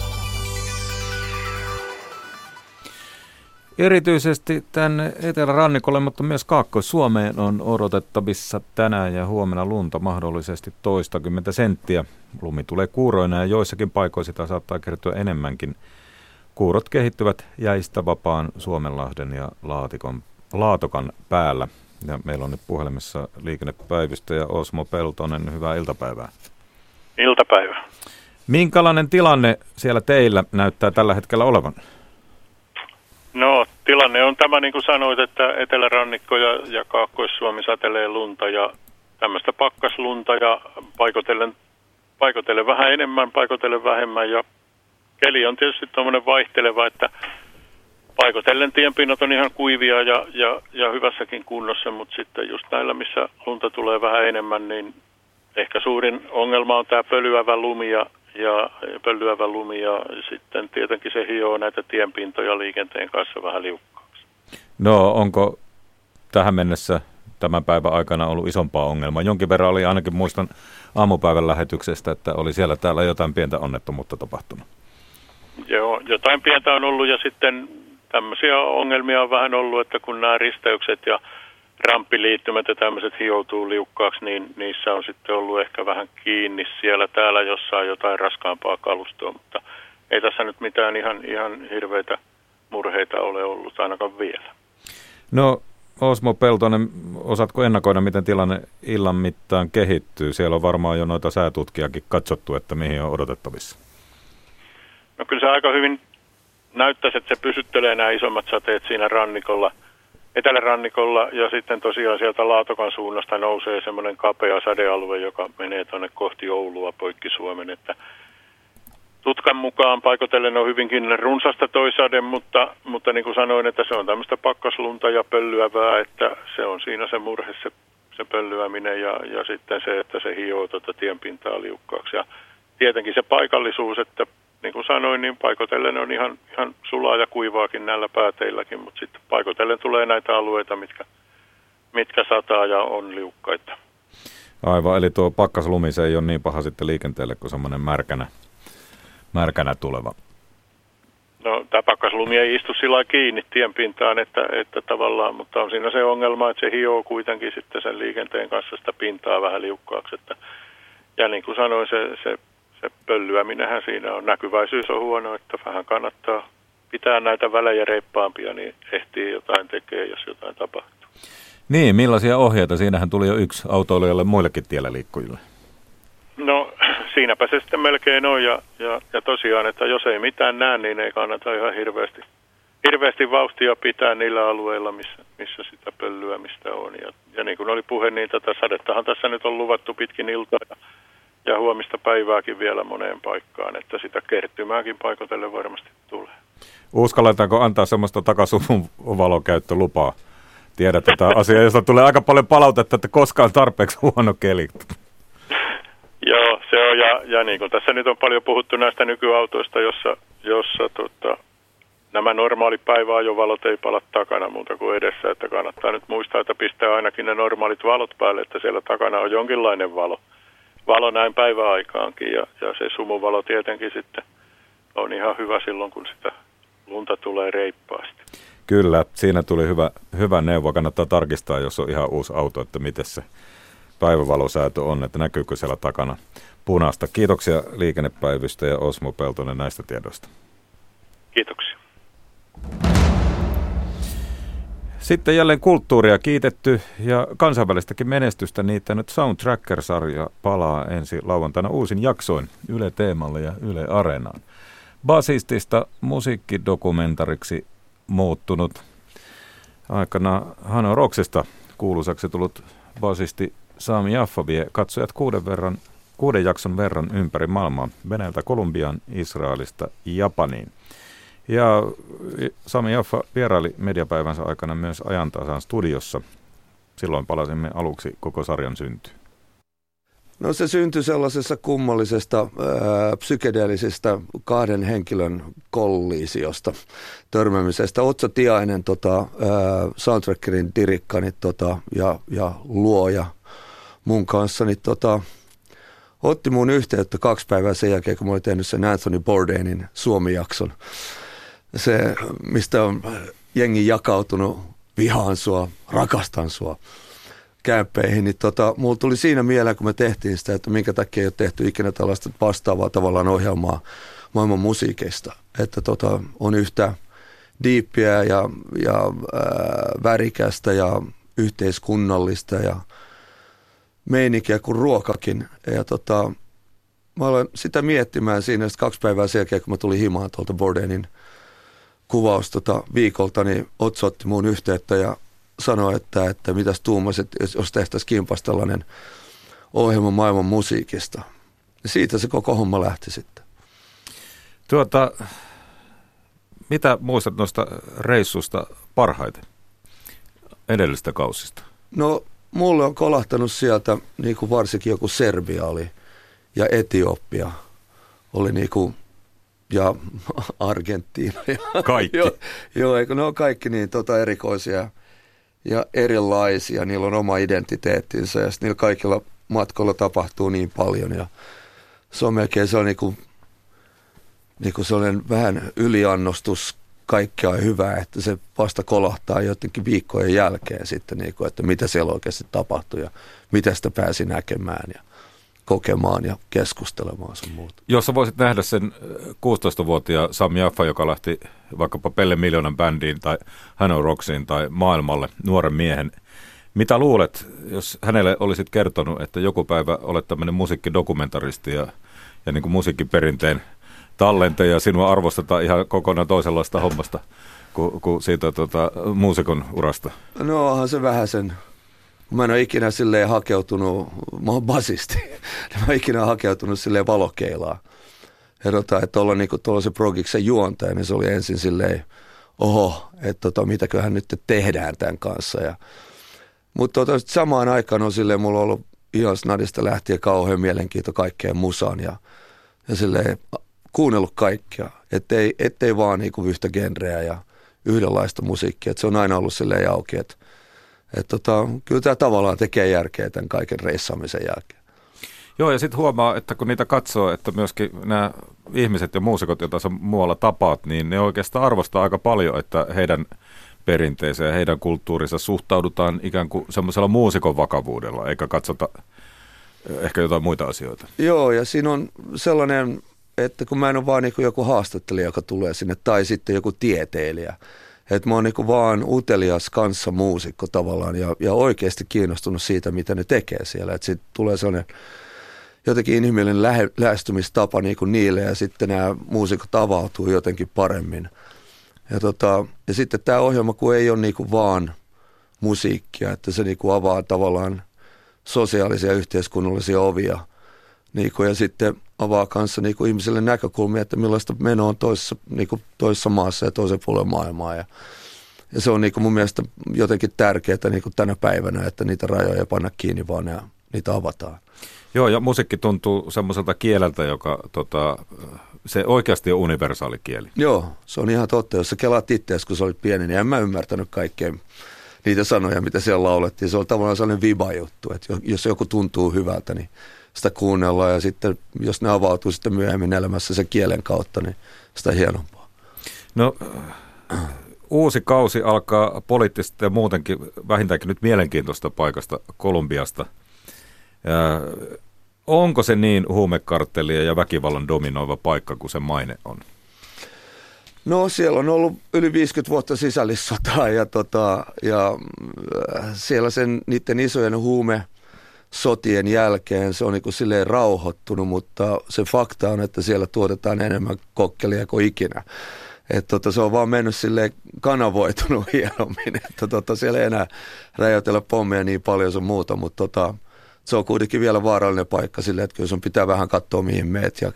Erityisesti tänne etelärannikolle, mutta myös Kaakkois-Suomeen on odotettavissa tänään ja huomenna lunta mahdollisesti toistakymmentä senttiä. Lumi tulee kuuroina ja joissakin paikoissa sitä saattaa kertyä enemmänkin. Kuurot kehittyvät jäistä vapaan Suomenlahden ja Laatikon, Laatokan päällä. Ja meillä on nyt puhelimessa liikennepäivystä ja Osmo Peltonen. Hyvää iltapäivää. Iltapäivää. Minkälainen tilanne siellä teillä näyttää tällä hetkellä olevan? No tilanne on tämä niin kuin sanoit, että etelärannikko ja, ja Kaakkois-Suomi satelee lunta ja tämmöistä pakkaslunta ja paikotellen, paikotellen vähän enemmän, paikotellen vähemmän ja keli on tietysti tuommoinen vaihteleva, että paikotellen tienpinnat on ihan kuivia ja, ja, ja hyvässäkin kunnossa, mutta sitten just näillä, missä lunta tulee vähän enemmän, niin ehkä suurin ongelma on tämä pölyävä lumi ja ja pölyävä lumi ja sitten tietenkin se hioo näitä tienpintoja liikenteen kanssa vähän liukkaaksi. No onko tähän mennessä tämän päivän aikana ollut isompaa ongelmaa? Jonkin verran oli ainakin muistan aamupäivän lähetyksestä, että oli siellä täällä jotain pientä onnettomuutta tapahtunut. Joo, jotain pientä on ollut ja sitten tämmöisiä ongelmia on vähän ollut, että kun nämä risteykset ja ramppiliittymät ja tämmöiset hioutuu liukkaaksi, niin niissä on sitten ollut ehkä vähän kiinni siellä täällä jossain jotain raskaampaa kalustoa, mutta ei tässä nyt mitään ihan, ihan hirveitä murheita ole ollut ainakaan vielä. No Osmo Peltonen, osaatko ennakoida, miten tilanne illan mittaan kehittyy? Siellä on varmaan jo noita säätutkijakin katsottu, että mihin on odotettavissa. No kyllä se aika hyvin näyttäisi, että se pysyttelee nämä isommat sateet siinä rannikolla – etelärannikolla ja sitten tosiaan sieltä Laatokan suunnasta nousee semmoinen kapea sadealue, joka menee tuonne kohti Oulua poikki Suomen, että tutkan mukaan paikotellen on hyvinkin runsasta toisade, mutta, mutta niin kuin sanoin, että se on tämmöistä pakkaslunta ja pöllyävää, että se on siinä se murhe, se, se pöllyäminen ja, ja sitten se, että se hioo tuota tienpintaa liukkaaksi. Ja tietenkin se paikallisuus, että niin kuin sanoin, niin paikotellen on ihan, ihan sulaa ja kuivaakin näillä pääteilläkin, mutta sitten paikotellen tulee näitä alueita, mitkä, mitkä sataa ja on liukkaita. Aivan, eli tuo pakkaslumi se ei ole niin paha sitten liikenteelle kuin semmoinen märkänä, märkänä tuleva. No tämä pakkaslumi ei istu sillä kiinni tienpintaan, että, että tavallaan, mutta on siinä se ongelma, että se hioo kuitenkin sitten sen liikenteen kanssa sitä pintaa vähän liukkaaksi. Että, ja niin kuin sanoin, se, se se pöllyäminenhän siinä on. Näkyväisyys on huono, että vähän kannattaa pitää näitä välejä reippaampia, niin ehtii jotain tekee, jos jotain tapahtuu. Niin, millaisia ohjeita? Siinähän tuli jo yksi autoilijalle muillekin tiellä liikkujille. No, siinäpä se sitten melkein on. Ja, ja, ja tosiaan, että jos ei mitään näe, niin ei kannata ihan hirveästi, hirveästi vauhtia pitää niillä alueilla, missä, missä sitä pöllyämistä on. Ja, ja niin kuin oli puhe, niin tätä sadettahan tässä nyt on luvattu pitkin iltaa. Ja ja huomista päivääkin vielä moneen paikkaan, että sitä kertymääkin paikotelle varmasti tulee. Uskalletaanko antaa semmoista takasuvun valokäyttölupaa? Tiedät tätä asiaa, josta tulee aika paljon palautetta, että koskaan tarpeeksi huono keli. Joo, se on, ja, ja niin kuin tässä nyt on paljon puhuttu näistä nykyautoista, jossa, jossa tota, nämä normaalit päiväajovalot ei pala takana muuta kuin edessä, että kannattaa nyt muistaa, että pistää ainakin ne normaalit valot päälle, että siellä takana on jonkinlainen valo valo näin päiväaikaankin ja, ja se sumuvalo tietenkin sitten on ihan hyvä silloin, kun sitä lunta tulee reippaasti. Kyllä, siinä tuli hyvä, hyvä neuvo. Kannattaa tarkistaa, jos on ihan uusi auto, että miten se päivävalosäätö on, että näkyykö siellä takana punaista. Kiitoksia liikennepäivystä ja Osmo Peltonen näistä tiedoista. Kiitoksia. Sitten jälleen kulttuuria kiitetty ja kansainvälistäkin menestystä niitä nyt Soundtracker-sarja palaa ensi lauantaina uusin jaksoin Yle Teemalle ja Yle Areenaan. Basistista musiikkidokumentariksi muuttunut aikana Hano Roksesta kuuluisaksi tullut basisti Sami Jaffa vie katsojat kuuden, verran, kuuden jakson verran ympäri maailmaa, Venäjältä Kolumbiaan, Israelista Japaniin. Ja Sami Jaffa vieraili mediapäivänsä aikana myös ajantasan studiossa. Silloin palasimme aluksi koko sarjan syntyyn. No se syntyi sellaisessa kummallisesta ää, psykedeellisestä kahden henkilön kollisiosta, törmäämisestä. Otso Tiainen, tota, ää, soundtrackerin dirikkani tota, ja, ja luoja mun kanssa, niin tota, otti mun yhteyttä kaksi päivää sen jälkeen, kun mä olin tehnyt sen Anthony Bourdainin Suomi-jakson. Se, mistä on jengi jakautunut, vihaan sua, rakastan sua kämppeihin, niin tota, mulla tuli siinä mieleen, kun me tehtiin sitä, että minkä takia ei ole tehty ikinä tällaista vastaavaa tavallaan ohjelmaa maailman musiikista. Että tota, on yhtä diippiä ja, ja ää, värikästä ja yhteiskunnallista ja meininkiä kuin ruokakin. Ja tota, mä olen sitä miettimään siinä kaksi päivää sen jälkeen, kun mä tulin himaan tuolta Bordenin kuvaus tota, viikolta, niin Otso otti mun yhteyttä ja sanoi, että, että mitäs tuumasit, jos tehtäisiin kimpas tällainen ohjelma maailman musiikista. Ja siitä se koko homma lähti sitten. Tuota, mitä muistat noista reissusta parhaiten edellistä kausista? No mulle on kolahtanut sieltä, niin kuin varsinkin joku Serbia oli ja Etiopia oli niin kuin, ja Argentiina. Ja, kaikki. joo, joo, eikö ne on kaikki niin tota erikoisia ja erilaisia. Niillä on oma identiteettinsä ja niillä kaikilla matkoilla tapahtuu niin paljon ja se on melkein se on niin kuin, niin kuin sellainen vähän yliannostus kaikkea hyvää, että se vasta kolahtaa jotenkin viikkojen jälkeen sitten, niin kuin, että mitä siellä oikeasti tapahtui ja mitä sitä pääsi näkemään ja kokemaan ja keskustelemaan sun muuta. Jos sä voisit nähdä sen 16-vuotiaan Sami Jaffa, joka lähti vaikkapa Pelle Miljoonan bändiin tai Hano Rocksiin tai maailmalle, nuoren miehen, mitä luulet, jos hänelle olisit kertonut, että joku päivä olet tämmöinen musiikkidokumentaristi ja, ja niin kuin musiikkiperinteen tallente ja sinua arvostetaan ihan kokonaan toisenlaista hommasta kuin, kuin siitä tota, muusikon urasta? No onhan se vähän sen Mä en ole ikinä silleen hakeutunut, mä oon basisti, mä oon ikinä hakeutunut silleen valokeilaan. Erotaan, että olla niinku se progiksen juontaja, niin se oli ensin silleen, oho, että tota, mitäköhän nyt tehdään tämän kanssa. Ja, mutta tota, samaan aikaan on silleen, mulla on ollut ihan snadista lähtien kauhean mielenkiinto kaikkeen musaan ja, ja silleen kuunnellut kaikkea, ettei, ettei vaan niinku yhtä genreä ja yhdenlaista musiikkia. Et se on aina ollut silleen auki, että et tota, kyllä tämä tavallaan tekee järkeä tämän kaiken reissaamisen jälkeen. Joo, ja sitten huomaa, että kun niitä katsoo, että myöskin nämä ihmiset ja muusikot, joita sä muualla tapaat, niin ne oikeastaan arvostaa aika paljon, että heidän perinteeseen ja heidän kulttuurinsa suhtaudutaan ikään kuin semmoisella muusikon vakavuudella, eikä katsota eh, ehkä jotain muita asioita. Joo, ja siinä on sellainen, että kun mä en ole vaan niin joku haastattelija, joka tulee sinne, tai sitten joku tieteilijä, että mä oon niin vaan utelias kanssa muusikko tavallaan ja, ja oikeasti kiinnostunut siitä, mitä ne tekee siellä. Että sitten tulee sellainen jotenkin inhimillinen lähe, lähestymistapa niin kuin niille ja sitten nämä muusikot avautuu jotenkin paremmin. Ja, tota, ja sitten tämä ohjelma, kun ei ole niin kuin vaan musiikkia, että se niin kuin avaa tavallaan sosiaalisia yhteiskunnallisia ovia – niin kuin, ja sitten avaa kanssa niin kuin ihmisille näkökulmia, että millaista meno on toisessa, niin kuin toisessa maassa ja toisen puolen maailmaa. Ja, ja se on niin kuin mun mielestä jotenkin tärkeää niin kuin tänä päivänä, että niitä rajoja ei panna kiinni, vaan ne, niitä avataan. Joo, ja musiikki tuntuu semmoiselta kieleltä, joka tota, se oikeasti on universaali kieli. Joo, se on ihan totta. Jos sä kelaat itseäsi, kun sä olit pieni, niin en mä ymmärtänyt kaikkea niitä sanoja, mitä siellä laulettiin. Se on tavallaan sellainen viba-juttu, että jos joku tuntuu hyvältä, niin sitä kuunnella ja sitten jos ne avautuu sitten myöhemmin elämässä sen kielen kautta, niin sitä hienompaa. No uusi kausi alkaa poliittisesti ja muutenkin vähintäänkin nyt mielenkiintoista paikasta Kolumbiasta. Ja onko se niin huumekarttelia ja väkivallan dominoiva paikka kuin se maine on? No siellä on ollut yli 50 vuotta sisällissotaa ja, tota, ja siellä sen niiden isojen huume sotien jälkeen se on niin kuin silleen rauhoittunut, mutta se fakta on, että siellä tuotetaan enemmän kokkelia kuin ikinä. Että tota, se on vaan mennyt sille kanavoitunut hienommin, että tota, siellä ei enää räjäytellä pommeja niin paljon sun muuta, mutta tota, se on kuitenkin vielä vaarallinen paikka sille, että kyllä sun pitää vähän katsoa mihin meet ja,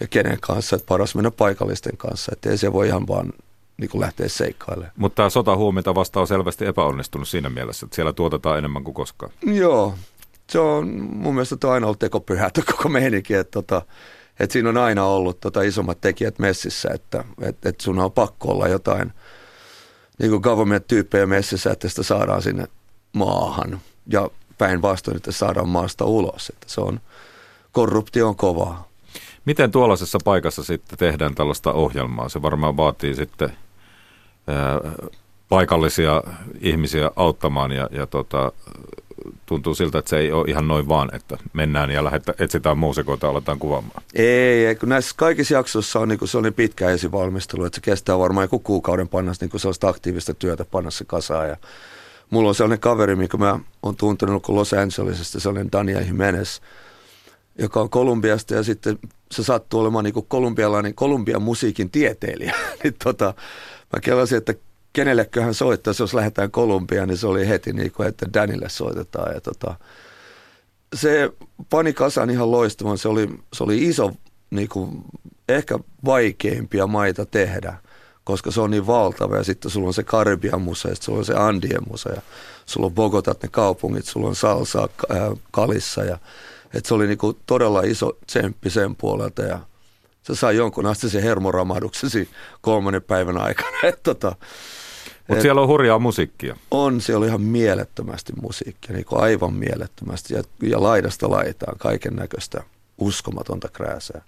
ja kenen kanssa, että paras mennä paikallisten kanssa, että ei se voi ihan vaan niin kuin lähteä seikkailemaan. Mutta tämä sotahuumita vasta on selvästi epäonnistunut siinä mielessä, että siellä tuotetaan enemmän kuin koskaan. Joo, se on mun mielestä tuo aina ollut tekopyhä koko meininki, että tota, että siinä on aina ollut tota isommat tekijät messissä, että et, et sun on pakko olla jotain niin kuin government-tyyppejä messissä, että sitä saadaan sinne maahan ja päinvastoin, että saadaan maasta ulos. Että se on, korruptio on kovaa. Miten tuollaisessa paikassa sitten tehdään tällaista ohjelmaa? Se varmaan vaatii sitten ää, paikallisia ihmisiä auttamaan ja, ja tota, tuntuu siltä, että se ei ole ihan noin vaan, että mennään ja lähdettä, etsitään muusikoita ja aletaan kuvaamaan. Ei, ei, kun näissä kaikissa jaksoissa on niin sellainen pitkä esivalmistelu, että se kestää varmaan joku kuukauden panna niin sellaista aktiivista työtä panna se kasaan. Ja mulla on sellainen kaveri, mikä mä oon tuntenut kuin Los Angelesista, sellainen Daniel Jimenez, joka on Kolumbiasta ja sitten se sattuu olemaan niin kuin kolumbialainen Kolumbian musiikin tieteilijä. niin tota, mä kelasin, että kenelleköhän soittaisi, jos lähdetään Kolumbiaan, niin se oli heti niin kuin, että Danille soitetaan. Ja tota, se pani kasan ihan loistavan. Se oli, se oli iso, niin kuin, ehkä vaikeimpia maita tehdä, koska se on niin valtava. Ja sitten sulla on se Karibian musa, ja sulla on se Andien musa, ja sulla on Bogotat, ne kaupungit, sulla on Salsa äh, Kalissa. Ja, että se oli niin kuin todella iso tsemppi sen puolelta. Ja se sai jonkun asti se hermoramahduksen kolmannen päivän aikana. Et, tota, mutta siellä on hurjaa musiikkia. On, siellä on ihan mielettömästi musiikkia, niin kuin aivan mielettömästi. Ja, ja laidasta laitaan kaiken näköistä uskomatonta krääsää.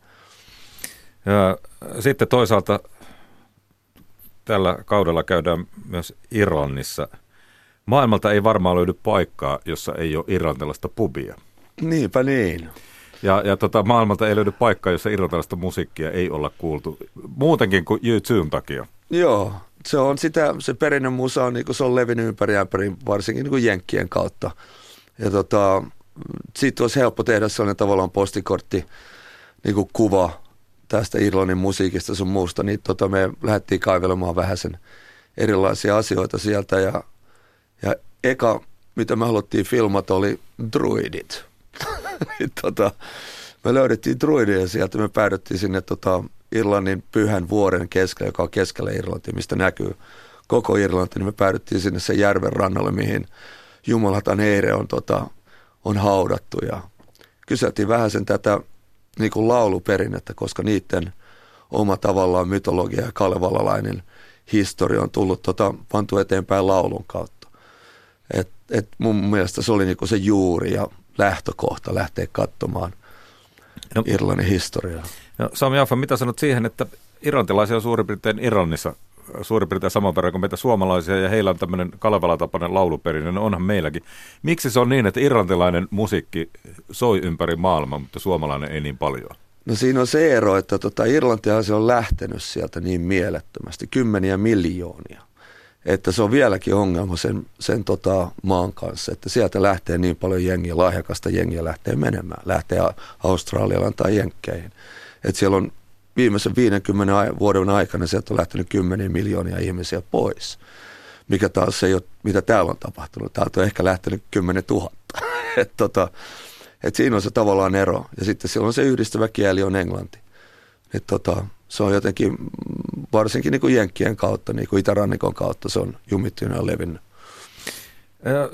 Ja sitten toisaalta tällä kaudella käydään myös Irlannissa. Maailmalta ei varmaan löydy paikkaa, jossa ei ole irlantilaista pubia. Niinpä niin. Ja, ja tota, maailmalta ei löydy paikkaa, jossa irlantilaista musiikkia ei olla kuultu, muutenkin kuin YouTuben takia. Joo, se on sitä, se perinnön musa on, niin se on levinnyt ympäri ämpäri, varsinkin niin Jenkkien kautta. Ja tota, siitä olisi helppo tehdä sellainen tavallaan postikortti niin kuin kuva tästä Irlannin musiikista sun muusta, niin tota, me lähdettiin kaivelemaan vähän sen erilaisia asioita sieltä ja, ja eka, mitä me haluttiin filmata, oli druidit. tota, me löydettiin druidia sieltä, me päädyttiin sinne tota, Irlannin pyhän vuoren keskellä, joka on keskellä Irlantia, mistä näkyy koko Irlanti, niin me päädyttiin sinne sen järven rannalle, mihin Jumalatan Eire on, tota, on haudattu ja kyseltiin vähän sen tätä niin kuin lauluperinnettä, koska niiden oma tavallaan mytologia ja kalevalalainen historia on tullut tota, pantu eteenpäin laulun kautta. Et, et mun mielestä se oli niin kuin se juuri ja lähtökohta lähteä katsomaan no, Irlannin historiaa. No, Sami Affa, mitä sanot siihen, että irlantilaisia on suurin piirtein Irlannissa suurin piirtein saman verran kuin meitä suomalaisia, ja heillä on tämmöinen Kalevala-tapainen lauluperinne, no onhan meilläkin. Miksi se on niin, että irlantilainen musiikki soi ympäri maailmaa, mutta suomalainen ei niin paljon? No siinä on se ero, että tota Irlantia se on lähtenyt sieltä niin mielettömästi, kymmeniä miljoonia. Että se on vieläkin ongelma sen, sen tota maan kanssa, että sieltä lähtee niin paljon jengiä, lahjakasta jengiä lähtee menemään, lähtee Australialaan tai Jenkkeihin. Että siellä on viimeisen 50 vuoden aikana sieltä on lähtenyt kymmeniä miljoonia ihmisiä pois. Mikä taas ei ole, mitä täällä on tapahtunut. Täältä on ehkä lähtenyt 10 000. et tota, et siinä on se tavallaan ero. Ja sitten silloin se yhdistävä kieli on englanti. Et tota, se on jotenkin, varsinkin niin kuin Jenkkien kautta, niin kuin Itärannikon kautta, se on jumittunut ja levinnyt.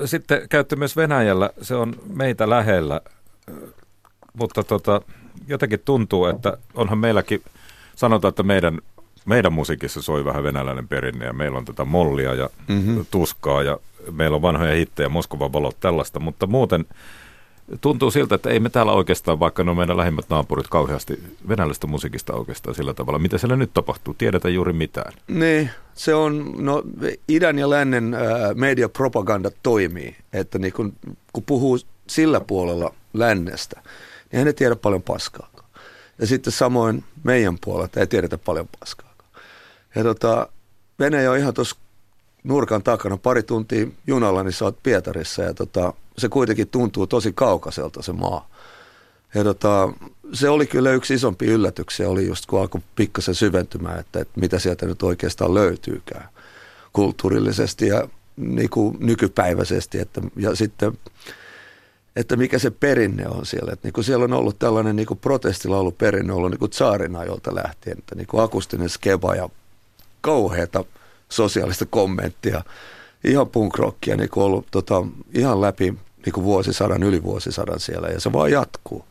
Sitten käytte myös Venäjällä, se on meitä lähellä, mutta tota, jotenkin tuntuu, että onhan meilläkin, sanotaan, että meidän, meidän musiikissa soi vähän venäläinen perinne ja meillä on tätä mollia ja mm-hmm. tuskaa ja meillä on vanhoja hittejä, Moskovan valot, tällaista, mutta muuten tuntuu siltä, että ei me täällä oikeastaan, vaikka ne on meidän lähimmät naapurit kauheasti venäläistä musiikista oikeastaan sillä tavalla. Mitä siellä nyt tapahtuu? Tiedetä juuri mitään. Niin, se on, no idän ja lännen äh, mediapropaganda toimii, että niin kun, kun puhuu sillä puolella lännestä, niin hän ei tiedä paljon paskaa. Ja sitten samoin meidän puolelta ei tiedetä paljon paskaa. Ja tota, Venäjä on ihan tuossa nurkan takana pari tuntia junalla, niin sä oot Pietarissa ja tota, se kuitenkin tuntuu tosi kaukaiselta se maa. Ja tota, se oli kyllä yksi isompi yllätyksiä, oli just kun alkoi pikkasen syventymään, että, että mitä sieltä nyt oikeastaan löytyykään kulttuurillisesti ja niin kuin nykypäiväisesti. Että, ja sitten, että mikä se perinne on siellä. Että niin kuin siellä on ollut tällainen niin kuin perinne ollut niin kuin tsaarin ajolta lähtien, että niin kuin akustinen skeba ja kauheata sosiaalista kommenttia, ihan punkrockia niin kuin ollut tota, ihan läpi niin kuin vuosisadan, yli vuosisadan siellä ja se vaan jatkuu.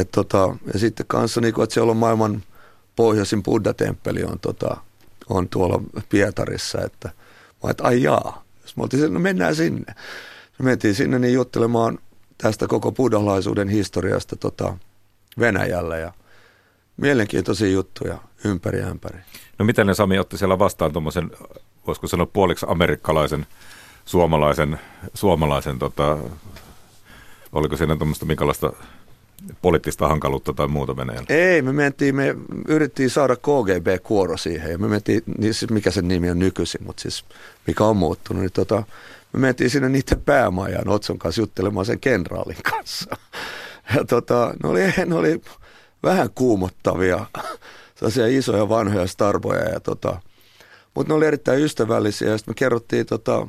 Et tota, ja sitten kanssa, niin kuin, että siellä on maailman pohjoisin Buddha-temppeli on, tota, on tuolla Pietarissa, että että ai jaa, jos me oltiin, no mennään sinne. Me mentiin sinne niin juttelemaan tästä koko buddhalaisuuden historiasta tota, Venäjällä ja mielenkiintoisia juttuja ympäri ämpäri. No miten ne Sami otti siellä vastaan tuommoisen, voisiko sanoa puoliksi amerikkalaisen, suomalaisen, suomalaisen tota, oliko siinä tuommoista minkälaista poliittista hankaluutta tai muuta Venäjällä? Ei, me mentiin, me yrittiin saada KGB-kuoro siihen ja me mentiin, niin siis mikä sen nimi on nykyisin, mutta siis mikä on muuttunut, niin tota, me mentiin sinne niiden päämajan Otson kanssa juttelemaan sen kenraalin kanssa. Ja tota, ne oli, ne oli vähän kuumottavia sellaisia isoja vanhoja starboja. Ja tota, mutta ne oli erittäin ystävällisiä ja sitten me kerrottiin, tota,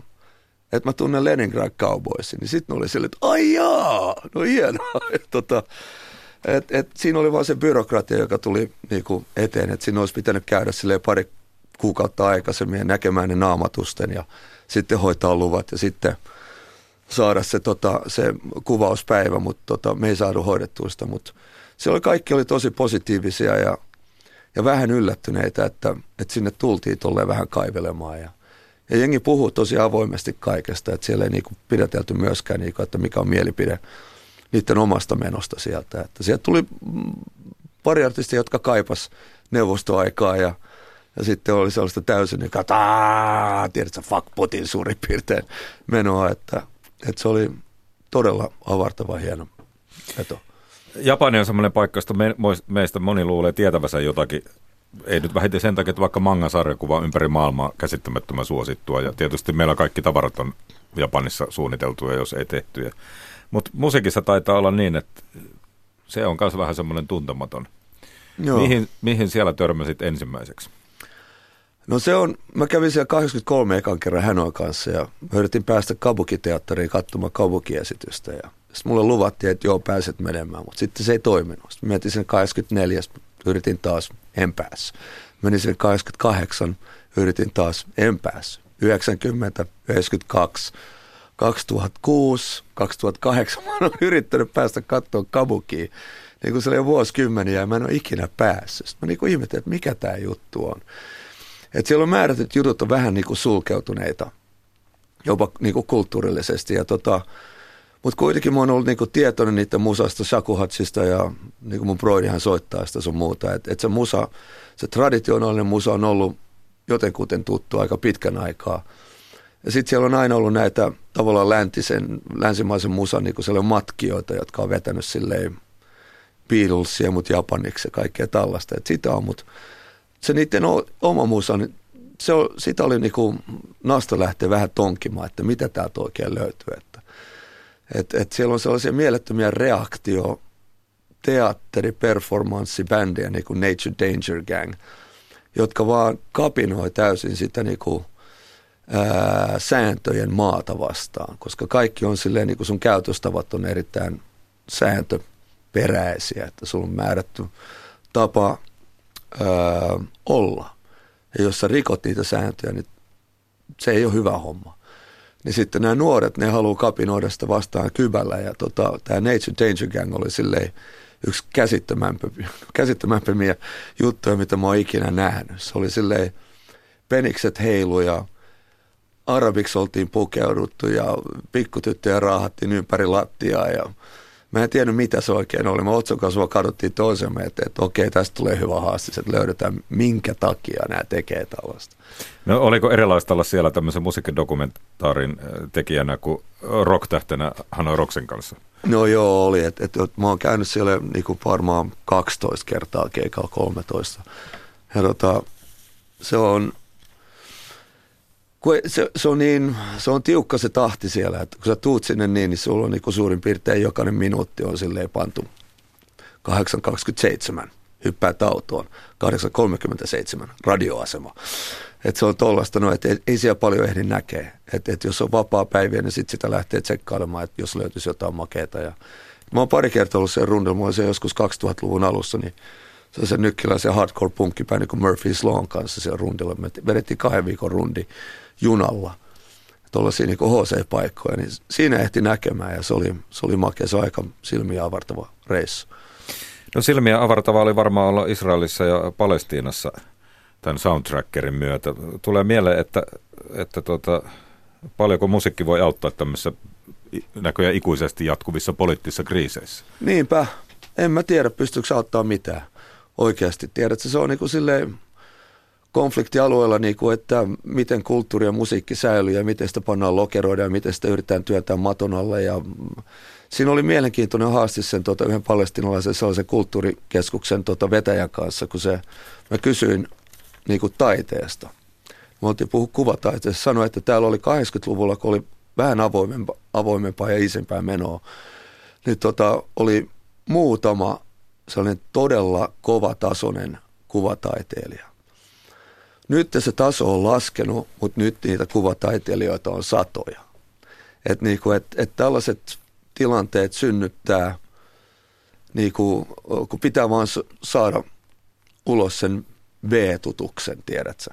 että mä tunnen Leningrad Cowboysin. Niin sitten ne oli silleen, että ai jaa, no hienoa. Et, tota, et, et, siinä oli vaan se byrokratia, joka tuli niinku eteen, että siinä olisi pitänyt käydä sille pari kuukautta aikaisemmin ja näkemään ne naamatusten ja sitten hoitaa luvat ja sitten saada se, tota, se kuvauspäivä, mutta tota, me ei saatu hoidettua sitä, mutta siellä kaikki oli tosi positiivisia ja ja vähän yllättyneitä, että, että sinne tultiin tolleen vähän kaivelemaan. Ja, ja jengi puhuu tosi avoimesti kaikesta, että siellä ei niinku pidätelty myöskään, niinku, että mikä on mielipide niiden omasta menosta sieltä. Että sieltä tuli pari artistia, jotka kaipas neuvostoaikaa ja, ja sitten oli sellaista täysin, niin että tiedätkö, fuck Putin suurin piirtein menoa, että, että se oli todella avartava hieno veto. Japani on semmoinen paikka, josta me, meistä moni luulee tietävänsä jotakin. Ei nyt vähiten sen takia, että vaikka mangan sarjakuva ympäri maailmaa käsittämättömän suosittua. Ja tietysti meillä kaikki tavarat on Japanissa suunniteltuja, jos ei tehtyjä. Mutta musiikissa taitaa olla niin, että se on myös vähän semmoinen tuntematon. Joo. Mihin, mihin siellä törmäsit ensimmäiseksi? No se on, mä kävin siellä 83 ekan kerran Hanoin kanssa ja yritin päästä Kabuki-teatteriin katsomaan Kabuki-esitystä ja sitten mulle luvattiin, että joo, pääset menemään, mutta sitten se ei toiminut. Sitten mietin sen 24, yritin taas, en päässyt. Menin sen 28, yritin taas, en päässyt. 90, 92, 2006, 2008 mä oon yrittänyt päästä katsoa kabukiin. Niin kuin se oli jo vuosikymmeniä ja mä en ole ikinä päässyt. Sitten mä niin kuin ihmettelin, että mikä tämä juttu on. Että siellä on määrätyt jutut on vähän niin kuin sulkeutuneita, jopa niin kuin kulttuurillisesti. Tota, mutta kuitenkin mä oon ollut niinku tietoinen niiden musasta, shakuhatsista ja niinku mun broidihan soittaa sitä sun muuta. Että et se musa, se traditionaalinen musa on ollut jotenkuten tuttu aika pitkän aikaa. Ja sitten siellä on aina ollut näitä tavallaan läntisen, länsimaisen musan niin siellä matkijoita, jotka on vetänyt silleen Beatlesia, mutta japaniksi ja kaikkea tällaista. Et sitä on, mutta se niiden oma musa, niin se on, sitä oli niinku nasta lähteä vähän tonkimaan, että mitä täältä oikein löytyy. Että et, et siellä on sellaisia mielettömiä reaktio teatteri, performanssi, bändejä niin kuin Nature Danger Gang, jotka vaan kapinoi täysin sitä niin kuin, ää, sääntöjen maata vastaan, koska kaikki on silleen, niin kuin sun käytöstavat on erittäin sääntöperäisiä, että sulla on määrätty tapa ää, olla. Ja jos sä rikot niitä sääntöjä, niin se ei ole hyvä homma niin sitten nämä nuoret, ne haluaa kapinoida sitä vastaan kybällä. Ja tota, tämä Nature Danger Gang oli silleen yksi käsittämämpiä juttuja, mitä mä oon ikinä nähnyt. Se oli silleen penikset heilu ja arabiksi oltiin pukeuduttu ja pikkutyttöjä raahattiin ympäri lattiaa ja Mä en tiennyt, mitä se oikein oli. Mä otsokasvua kadottiin toisemme, että, että okei, tästä tulee hyvä haaste, että löydetään, minkä takia nämä tekee tällaista. No oliko erilaista olla siellä tämmöisen musiikkidokumentaarin äh, tekijänä kuin rock-tähtenä Hanoi Rocksen kanssa? No joo, oli. Et, et, et, mä oon käynyt siellä niinku varmaan 12 kertaa keikalla 13. Ja tota, se on, kun se, se, on niin, se on tiukka se tahti siellä, että kun sä tuut sinne niin, niin sulla on niin suurin piirtein jokainen minuutti on silleen pantu 8.27, hyppää autoon, 8.37, radioasema. Että se on tollasta, no, että ei, ei siellä paljon ehdi näkee. Että et jos on vapaa päiviä, niin sitten sitä lähtee tsekkailemaan, että jos löytyisi jotain makeita. Ja... Mä oon pari kertaa ollut sen rundella, se joskus 2000-luvun alussa, niin se on se nykkiläisen hardcore punkkipäin niin kuin Murphy's Lawn kanssa siellä rundilla. Me vedettiin kahden viikon rundi junalla tuollaisia niin HC-paikkoja, niin siinä ehti näkemään ja se oli, se oli makea, se oli aika silmiä avartava reissu. No silmiä avartava oli varmaan olla Israelissa ja Palestiinassa tämän soundtrackerin myötä. Tulee mieleen, että, että tuota, paljonko musiikki voi auttaa tämmöisissä näköjään ikuisesti jatkuvissa poliittisissa kriiseissä? Niinpä. En mä tiedä, pystyykö auttaa mitään oikeasti. Tiedätkö, se on niin kuin silleen, konfliktialueella, niin kuin, että miten kulttuuri ja musiikki säilyy ja miten sitä pannaan lokeroida ja miten sitä yritetään työntää maton alle. Ja siinä oli mielenkiintoinen haaste sen tota, yhden palestinalaisen sellaisen kulttuurikeskuksen tota, vetäjän kanssa, kun se, mä kysyin niin kuin taiteesta. Me oltiin puhua kuvataiteesta. Sanoin, että täällä oli 80-luvulla, kun oli vähän avoimempaa, avoimempaa ja isempää menoa, niin tota, oli muutama sellainen todella kovatasoinen kuvataiteilija nyt se taso on laskenut, mutta nyt niitä kuvataiteilijoita on satoja. Että niinku, et, et tällaiset tilanteet synnyttää, niinku, kun pitää vaan saada ulos sen V-tutuksen, tiedätkö?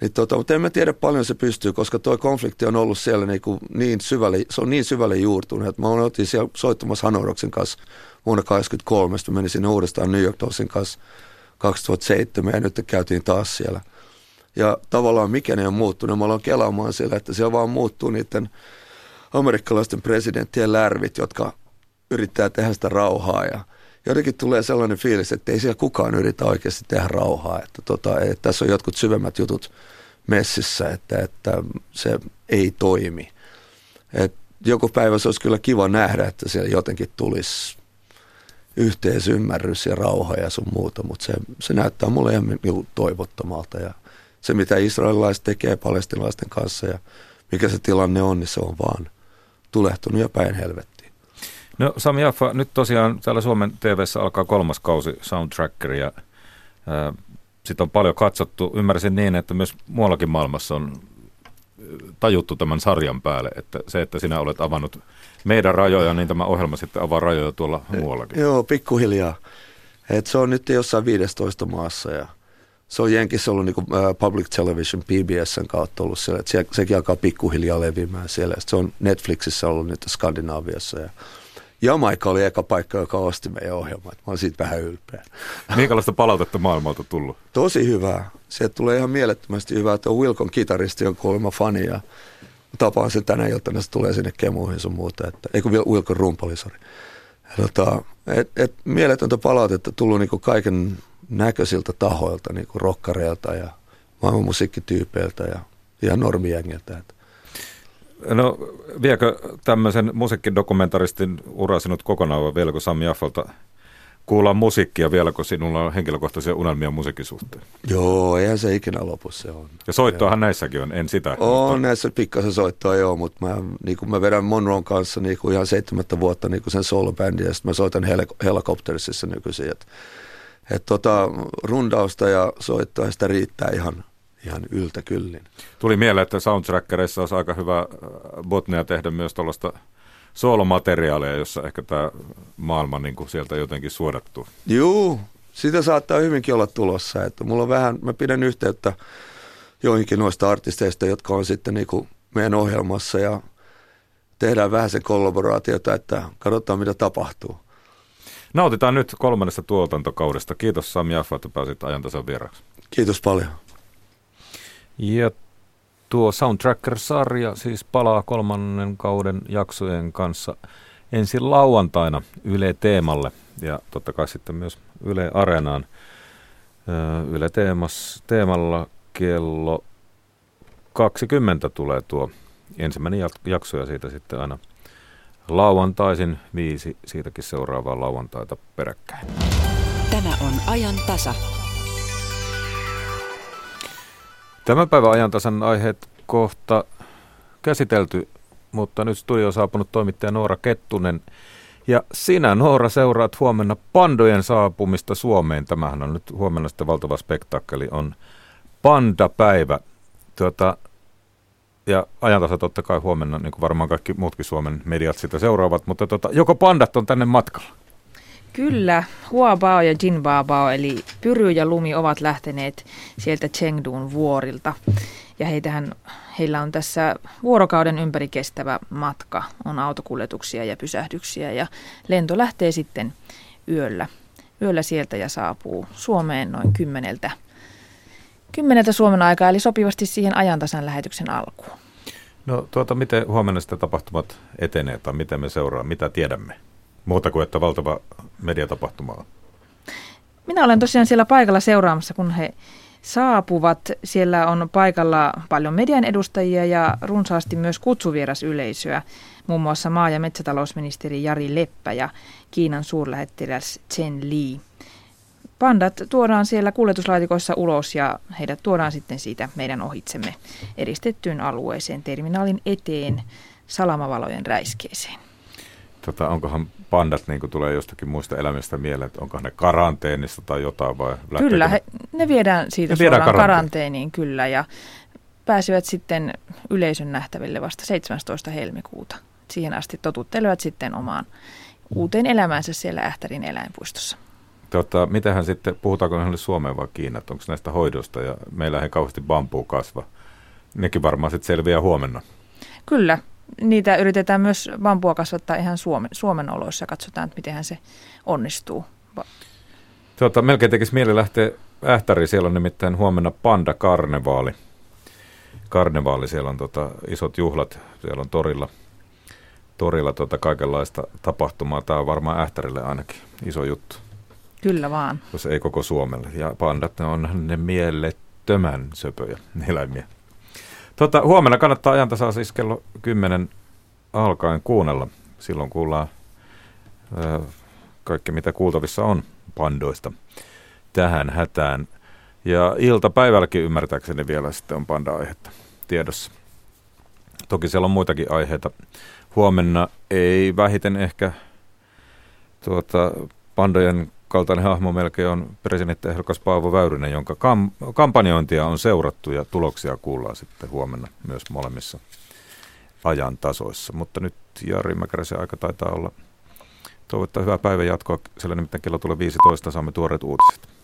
Niin tota, mutta en mä tiedä paljon se pystyy, koska tuo konflikti on ollut siellä niinku niin syvälle, se on niin syvälle juurtunut, että mä olin siellä soittamassa Hanoroksen kanssa vuonna 1983, mä menin sinne uudestaan New York Dollsin kanssa 2007 ja nyt käytiin taas siellä – ja tavallaan mikä ne on muuttunut. Mä aloin kelaamaan siellä, että siellä vaan muuttuu niiden amerikkalaisten presidenttien lärvit, jotka yrittää tehdä sitä rauhaa ja jotenkin tulee sellainen fiilis, että ei siellä kukaan yritä oikeasti tehdä rauhaa. Että, tota, että tässä on jotkut syvemmät jutut messissä, että, että se ei toimi. Et joku päivä se olisi kyllä kiva nähdä, että siellä jotenkin tulisi yhteisymmärrys ja rauha ja sun muuta, mutta se, se näyttää mulle ihan toivottomalta ja se, mitä israelilaiset tekee palestinalaisten kanssa ja mikä se tilanne on, niin se on vaan tulehtunut ja päin helvettiin. No Sami Jaffa, nyt tosiaan täällä Suomen tv alkaa kolmas kausi Soundtracker ja sitä on paljon katsottu. Ymmärsin niin, että myös muuallakin maailmassa on tajuttu tämän sarjan päälle, että se, että sinä olet avannut meidän rajoja, niin tämä ohjelma sitten avaa rajoja tuolla muuallakin. Joo, pikkuhiljaa. Et se on nyt jossain 15 maassa ja se on Jenkissä ollut niin kuin, public television PBSn kautta ollut siellä, että siellä, sekin alkaa pikkuhiljaa levimään siellä. Sitten se on Netflixissä ollut nyt Skandinaaviassa ja Jamaika oli eka paikka, joka osti meidän ohjelmaa. Mä olen siitä vähän ylpeä. Minkälaista palautetta maailmalta tullut? Tosi hyvää. Se tulee ihan mielettömästi hyvää, että on Wilkon kitaristi on kuulemma fani ja tapaan sen tänä iltana, se tulee sinne kemuihin sun muuta. Että, ei kun Wilkon rumpali, sori. Tota, et, et, mieletöntä palautetta tullut niin kaiken näköisiltä tahoilta, niin kuin rokkareilta ja maailman musiikkityypeiltä ja ihan normijängiltä. No viekö tämmöisen musiikkidokumentaristin ura sinut kokonaan vai vieläkö Sami Jaffalta kuulla musiikkia vielä, kun sinulla on henkilökohtaisia unelmia musiikin suhteen? Joo, eihän se ikinä lopu se on. Ja soittoahan näissäkin on, en sitä. On mutta... näissä pikkasen soittoa joo, mutta mä, niin kuin mä vedän Monroon kanssa niin kuin ihan seitsemättä vuotta niin kuin sen soolobändin ja sitten mä soitan hel- Helicoptersissa nykyisin. Että et tota, rundausta ja soittoa sitä riittää ihan, ihan yltä kyllin. Tuli mieleen, että soundtrackerissa olisi aika hyvä äh, botnea tehdä myös tuollaista soolomateriaalia, jossa ehkä tämä maailma niin kuin sieltä jotenkin suodattuu. Joo, sitä saattaa hyvinkin olla tulossa. Että mulla on vähän, mä pidän yhteyttä joihinkin noista artisteista, jotka on sitten niin kuin meidän ohjelmassa ja tehdään vähän sen kollaboraatiota, että katsotaan mitä tapahtuu. Nautitaan nyt kolmannesta tuotantokaudesta. Kiitos Sami Jaffa, että pääsit ajantasan vieraksi. Kiitos paljon. Ja Tuo Soundtracker-sarja siis palaa kolmannen kauden jaksojen kanssa ensin lauantaina Yle Teemalle ja totta kai sitten myös Yle Areenaan. Yle Teemas, Teemalla kello 20 tulee tuo ensimmäinen jakso ja siitä sitten aina lauantaisin viisi, siitäkin seuraavaa lauantaita peräkkäin. Tämä on ajan tasa. Tämän päivän ajantasan aiheet kohta käsitelty, mutta nyt studio on saapunut toimittaja Noora Kettunen. Ja sinä, Noora, seuraat huomenna pandojen saapumista Suomeen. Tämähän on nyt huomenna sitten valtava spektaakkeli, on Panda-päivä. Tuota, ja ajantasa totta kai huomenna, niin kuin varmaan kaikki muutkin Suomen mediat sitä seuraavat, mutta tota, joko pandat on tänne matkalla? Kyllä, Huabao ja Jinbabao eli Pyry ja Lumi ovat lähteneet sieltä Chengduun vuorilta. Ja heitähän, heillä on tässä vuorokauden ympäri kestävä matka. On autokuljetuksia ja pysähdyksiä ja lento lähtee sitten yöllä. Yöllä sieltä ja saapuu Suomeen noin kymmeneltä, kymmeneltä Suomen aikaa, eli sopivasti siihen ajantasan lähetyksen alkuun. No tuota, miten huomenna sitä tapahtumat etenee tai miten me seuraamme, mitä tiedämme? Muuta kuin, että valtava mediatapahtuma on. Minä olen tosiaan siellä paikalla seuraamassa, kun he saapuvat. Siellä on paikalla paljon median edustajia ja runsaasti myös kutsuvieras-yleisöä, muun muassa maa- ja metsätalousministeri Jari Leppä ja Kiinan suurlähettiläs Chen Li. Pandat tuodaan siellä kuljetuslaatikoissa ulos ja heidät tuodaan sitten siitä meidän ohitsemme eristettyyn alueeseen terminaalin eteen salamavalojen räiskeeseen. Tota, onkohan pandat niin tulee jostakin muista elämistä mieleen, että onko ne karanteenissa tai jotain vai Kyllä, he, ne viedään siitä ne viedään suoraan karanteeniin kyllä ja pääsivät sitten yleisön nähtäville vasta 17. helmikuuta. Siihen asti totuttelevat sitten omaan uuteen elämäänsä siellä Ähtärin eläinpuistossa. Tota, mitähän sitten, puhutaanko ne Suomeen vai Kiinaan, onko näistä hoidosta ja meillä ei kauheasti bambuu kasva. Nekin varmaan sitten selviää huomenna. Kyllä, niitä yritetään myös bambua kasvattaa ihan Suomen, Suomen oloissa ja katsotaan, että miten se onnistuu. Tuota, melkein tekisi mieli lähteä Ähtäriin. Siellä on nimittäin huomenna Panda Karnevaali. Karnevaali, siellä on tota, isot juhlat, siellä on torilla, torilla tota kaikenlaista tapahtumaa. Tämä on varmaan Ähtärille ainakin iso juttu. Kyllä vaan. Jos ei koko Suomelle. Ja pandat, ne on ne mielettömän söpöjä eläimiä. Tota, huomenna kannattaa ajantasaa siis kello 10 alkaen kuunnella. Silloin kuullaan ö, kaikki, mitä kuultavissa on pandoista tähän hätään. Ja iltapäivälläkin ymmärtääkseni vielä sitten on panda-aihetta tiedossa. Toki siellä on muitakin aiheita. Huomenna ei vähiten ehkä tuota, pandojen kaltainen hahmo melkein on presidenttiehdokas Paavo Väyrynen, jonka kam- kampanjointia on seurattu ja tuloksia kuullaan sitten huomenna myös molemmissa ajan tasoissa. Mutta nyt Jari Mäkäräisen aika taitaa olla toivottaa hyvää päivän jatkoa, sillä nimittäin kello tulee 15, saamme tuoreet uutiset.